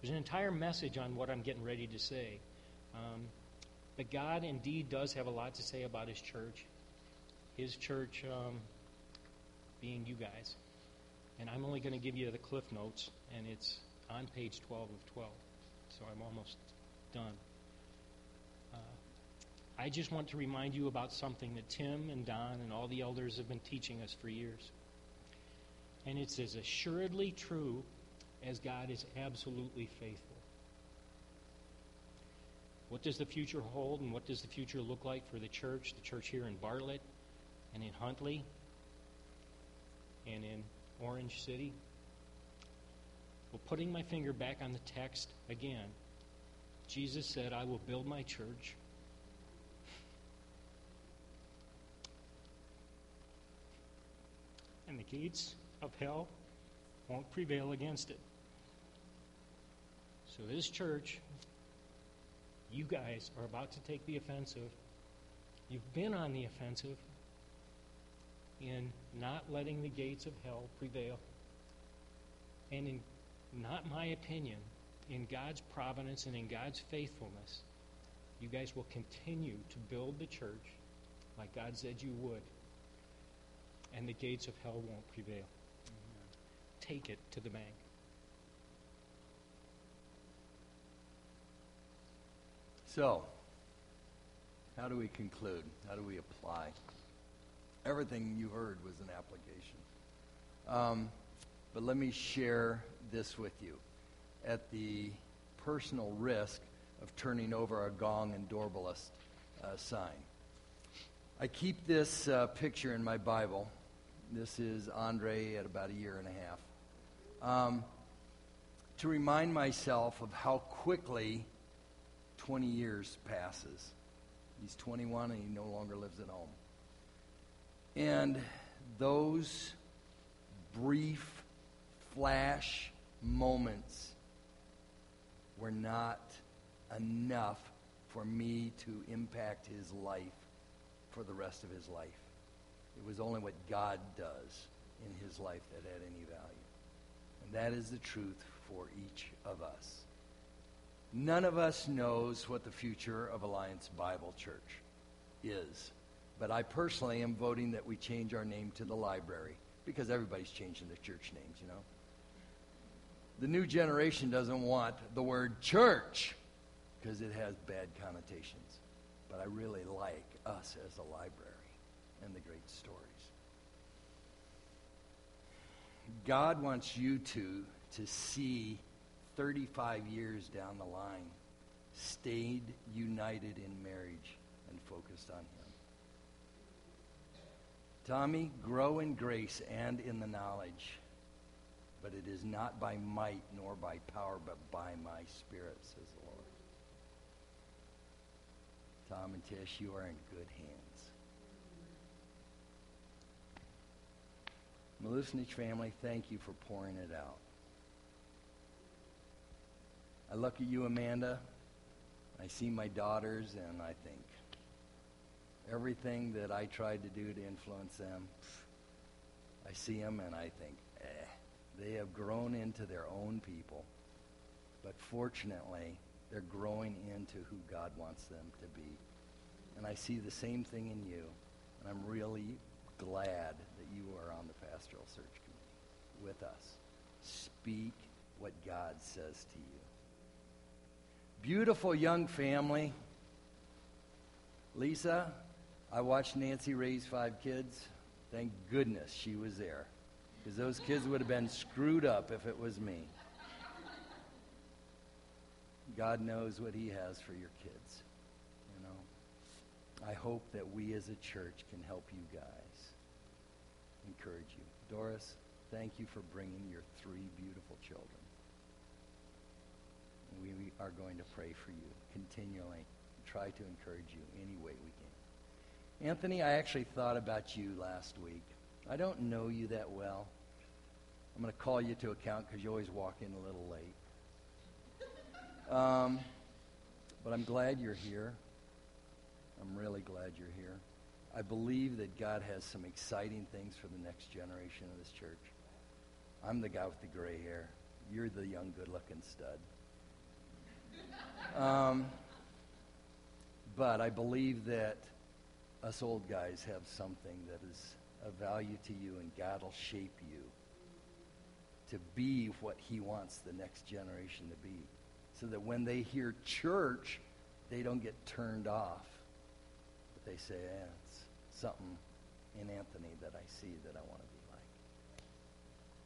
There's an entire message on what I'm getting ready to say. Um, but God indeed does have a lot to say about His church. His church um, being you guys. And I'm only going to give you the cliff notes, and it's on page 12 of 12. So I'm almost done. I just want to remind you about something that Tim and Don and all the elders have been teaching us for years. And it's as assuredly true as God is absolutely faithful. What does the future hold and what does the future look like for the church, the church here in Bartlett and in Huntley and in Orange City? Well, putting my finger back on the text again, Jesus said, I will build my church. And the gates of hell won't prevail against it. So, this church, you guys are about to take the offensive. You've been on the offensive in not letting the gates of hell prevail. And in not my opinion, in God's providence and in God's faithfulness, you guys will continue to build the church like God said you would. And the gates of hell won't prevail. Take it to the bank. So, how do we conclude? How do we apply? Everything you heard was an application. Um, but let me share this with you. At the personal risk of turning over a gong and dorbellist uh, sign. I keep this uh, picture in my Bible. This is Andre at about a year and a half. Um, to remind myself of how quickly 20 years passes. He's 21 and he no longer lives at home. And those brief flash moments were not enough for me to impact his life for the rest of his life. It was only what God does in his life that had any value. And that is the truth for each of us. None of us knows what the future of Alliance Bible Church is. But I personally am voting that we change our name to the library because everybody's changing their church names, you know. The new generation doesn't want the word church because it has bad connotations. But I really like us as a library and the great stories. God wants you to to see 35 years down the line stayed united in marriage and focused on him. Tommy, grow in grace and in the knowledge but it is not by might nor by power, but by my spirit, says the Lord. Tom and Tish, you are in good hands. Melusnich family, thank you for pouring it out. I look at you, Amanda. I see my daughters, and I think everything that I tried to do to influence them, I see them, and I think, eh. They have grown into their own people. But fortunately, they're growing into who God wants them to be. And I see the same thing in you. And I'm really glad that you are on the pastoral search committee with us. Speak what God says to you. Beautiful young family. Lisa, I watched Nancy raise five kids. Thank goodness she was there because those kids would have been screwed up if it was me. God knows what He has for your kids. You know, I hope that we as a church can help you guys, encourage you. Doris, thank you for bringing your three beautiful children. We are going to pray for you continually, try to encourage you any way we can. Anthony, I actually thought about you last week. I don't know you that well. I'm going to call you to account because you always walk in a little late. Um, but I'm glad you're here. I'm really glad you're here. I believe that God has some exciting things for the next generation of this church. I'm the guy with the gray hair. You're the young, good-looking stud. Um, but I believe that us old guys have something that is of value to you, and God will shape you to be what he wants the next generation to be. So that when they hear church, they don't get turned off. But they say, yeah, it's something in Anthony that I see that I want to be like.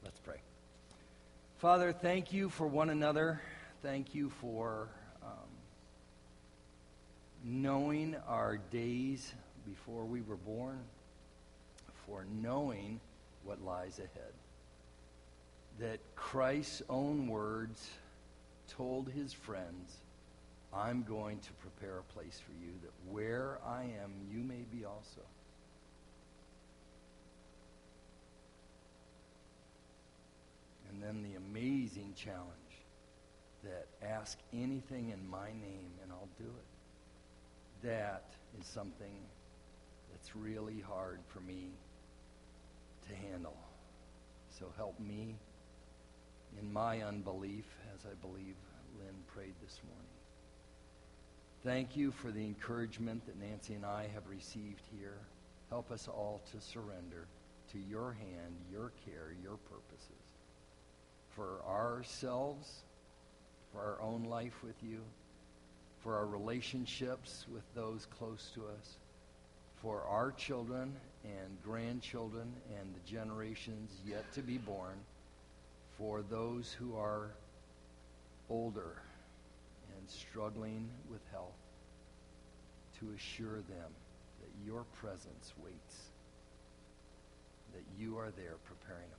Let's pray. Father, thank you for one another. Thank you for um, knowing our days before we were born, for knowing what lies ahead. that Christ's own words told his friends, I'm going to prepare a place for you, that where I am, you may be also. And then the amazing challenge that ask anything in my name and I'll do it. That is something that's really hard for me to handle. So help me in my unbelief as I believe Lynn prayed this morning. Thank you for the encouragement that Nancy and I have received here. Help us all to surrender to your hand, your care, your purposes for ourselves, for our own life with you, for our relationships with those close to us, for our children and grandchildren and the generations yet to be born, for those who are older and struggling with health, to assure them that your presence waits, that you are there preparing.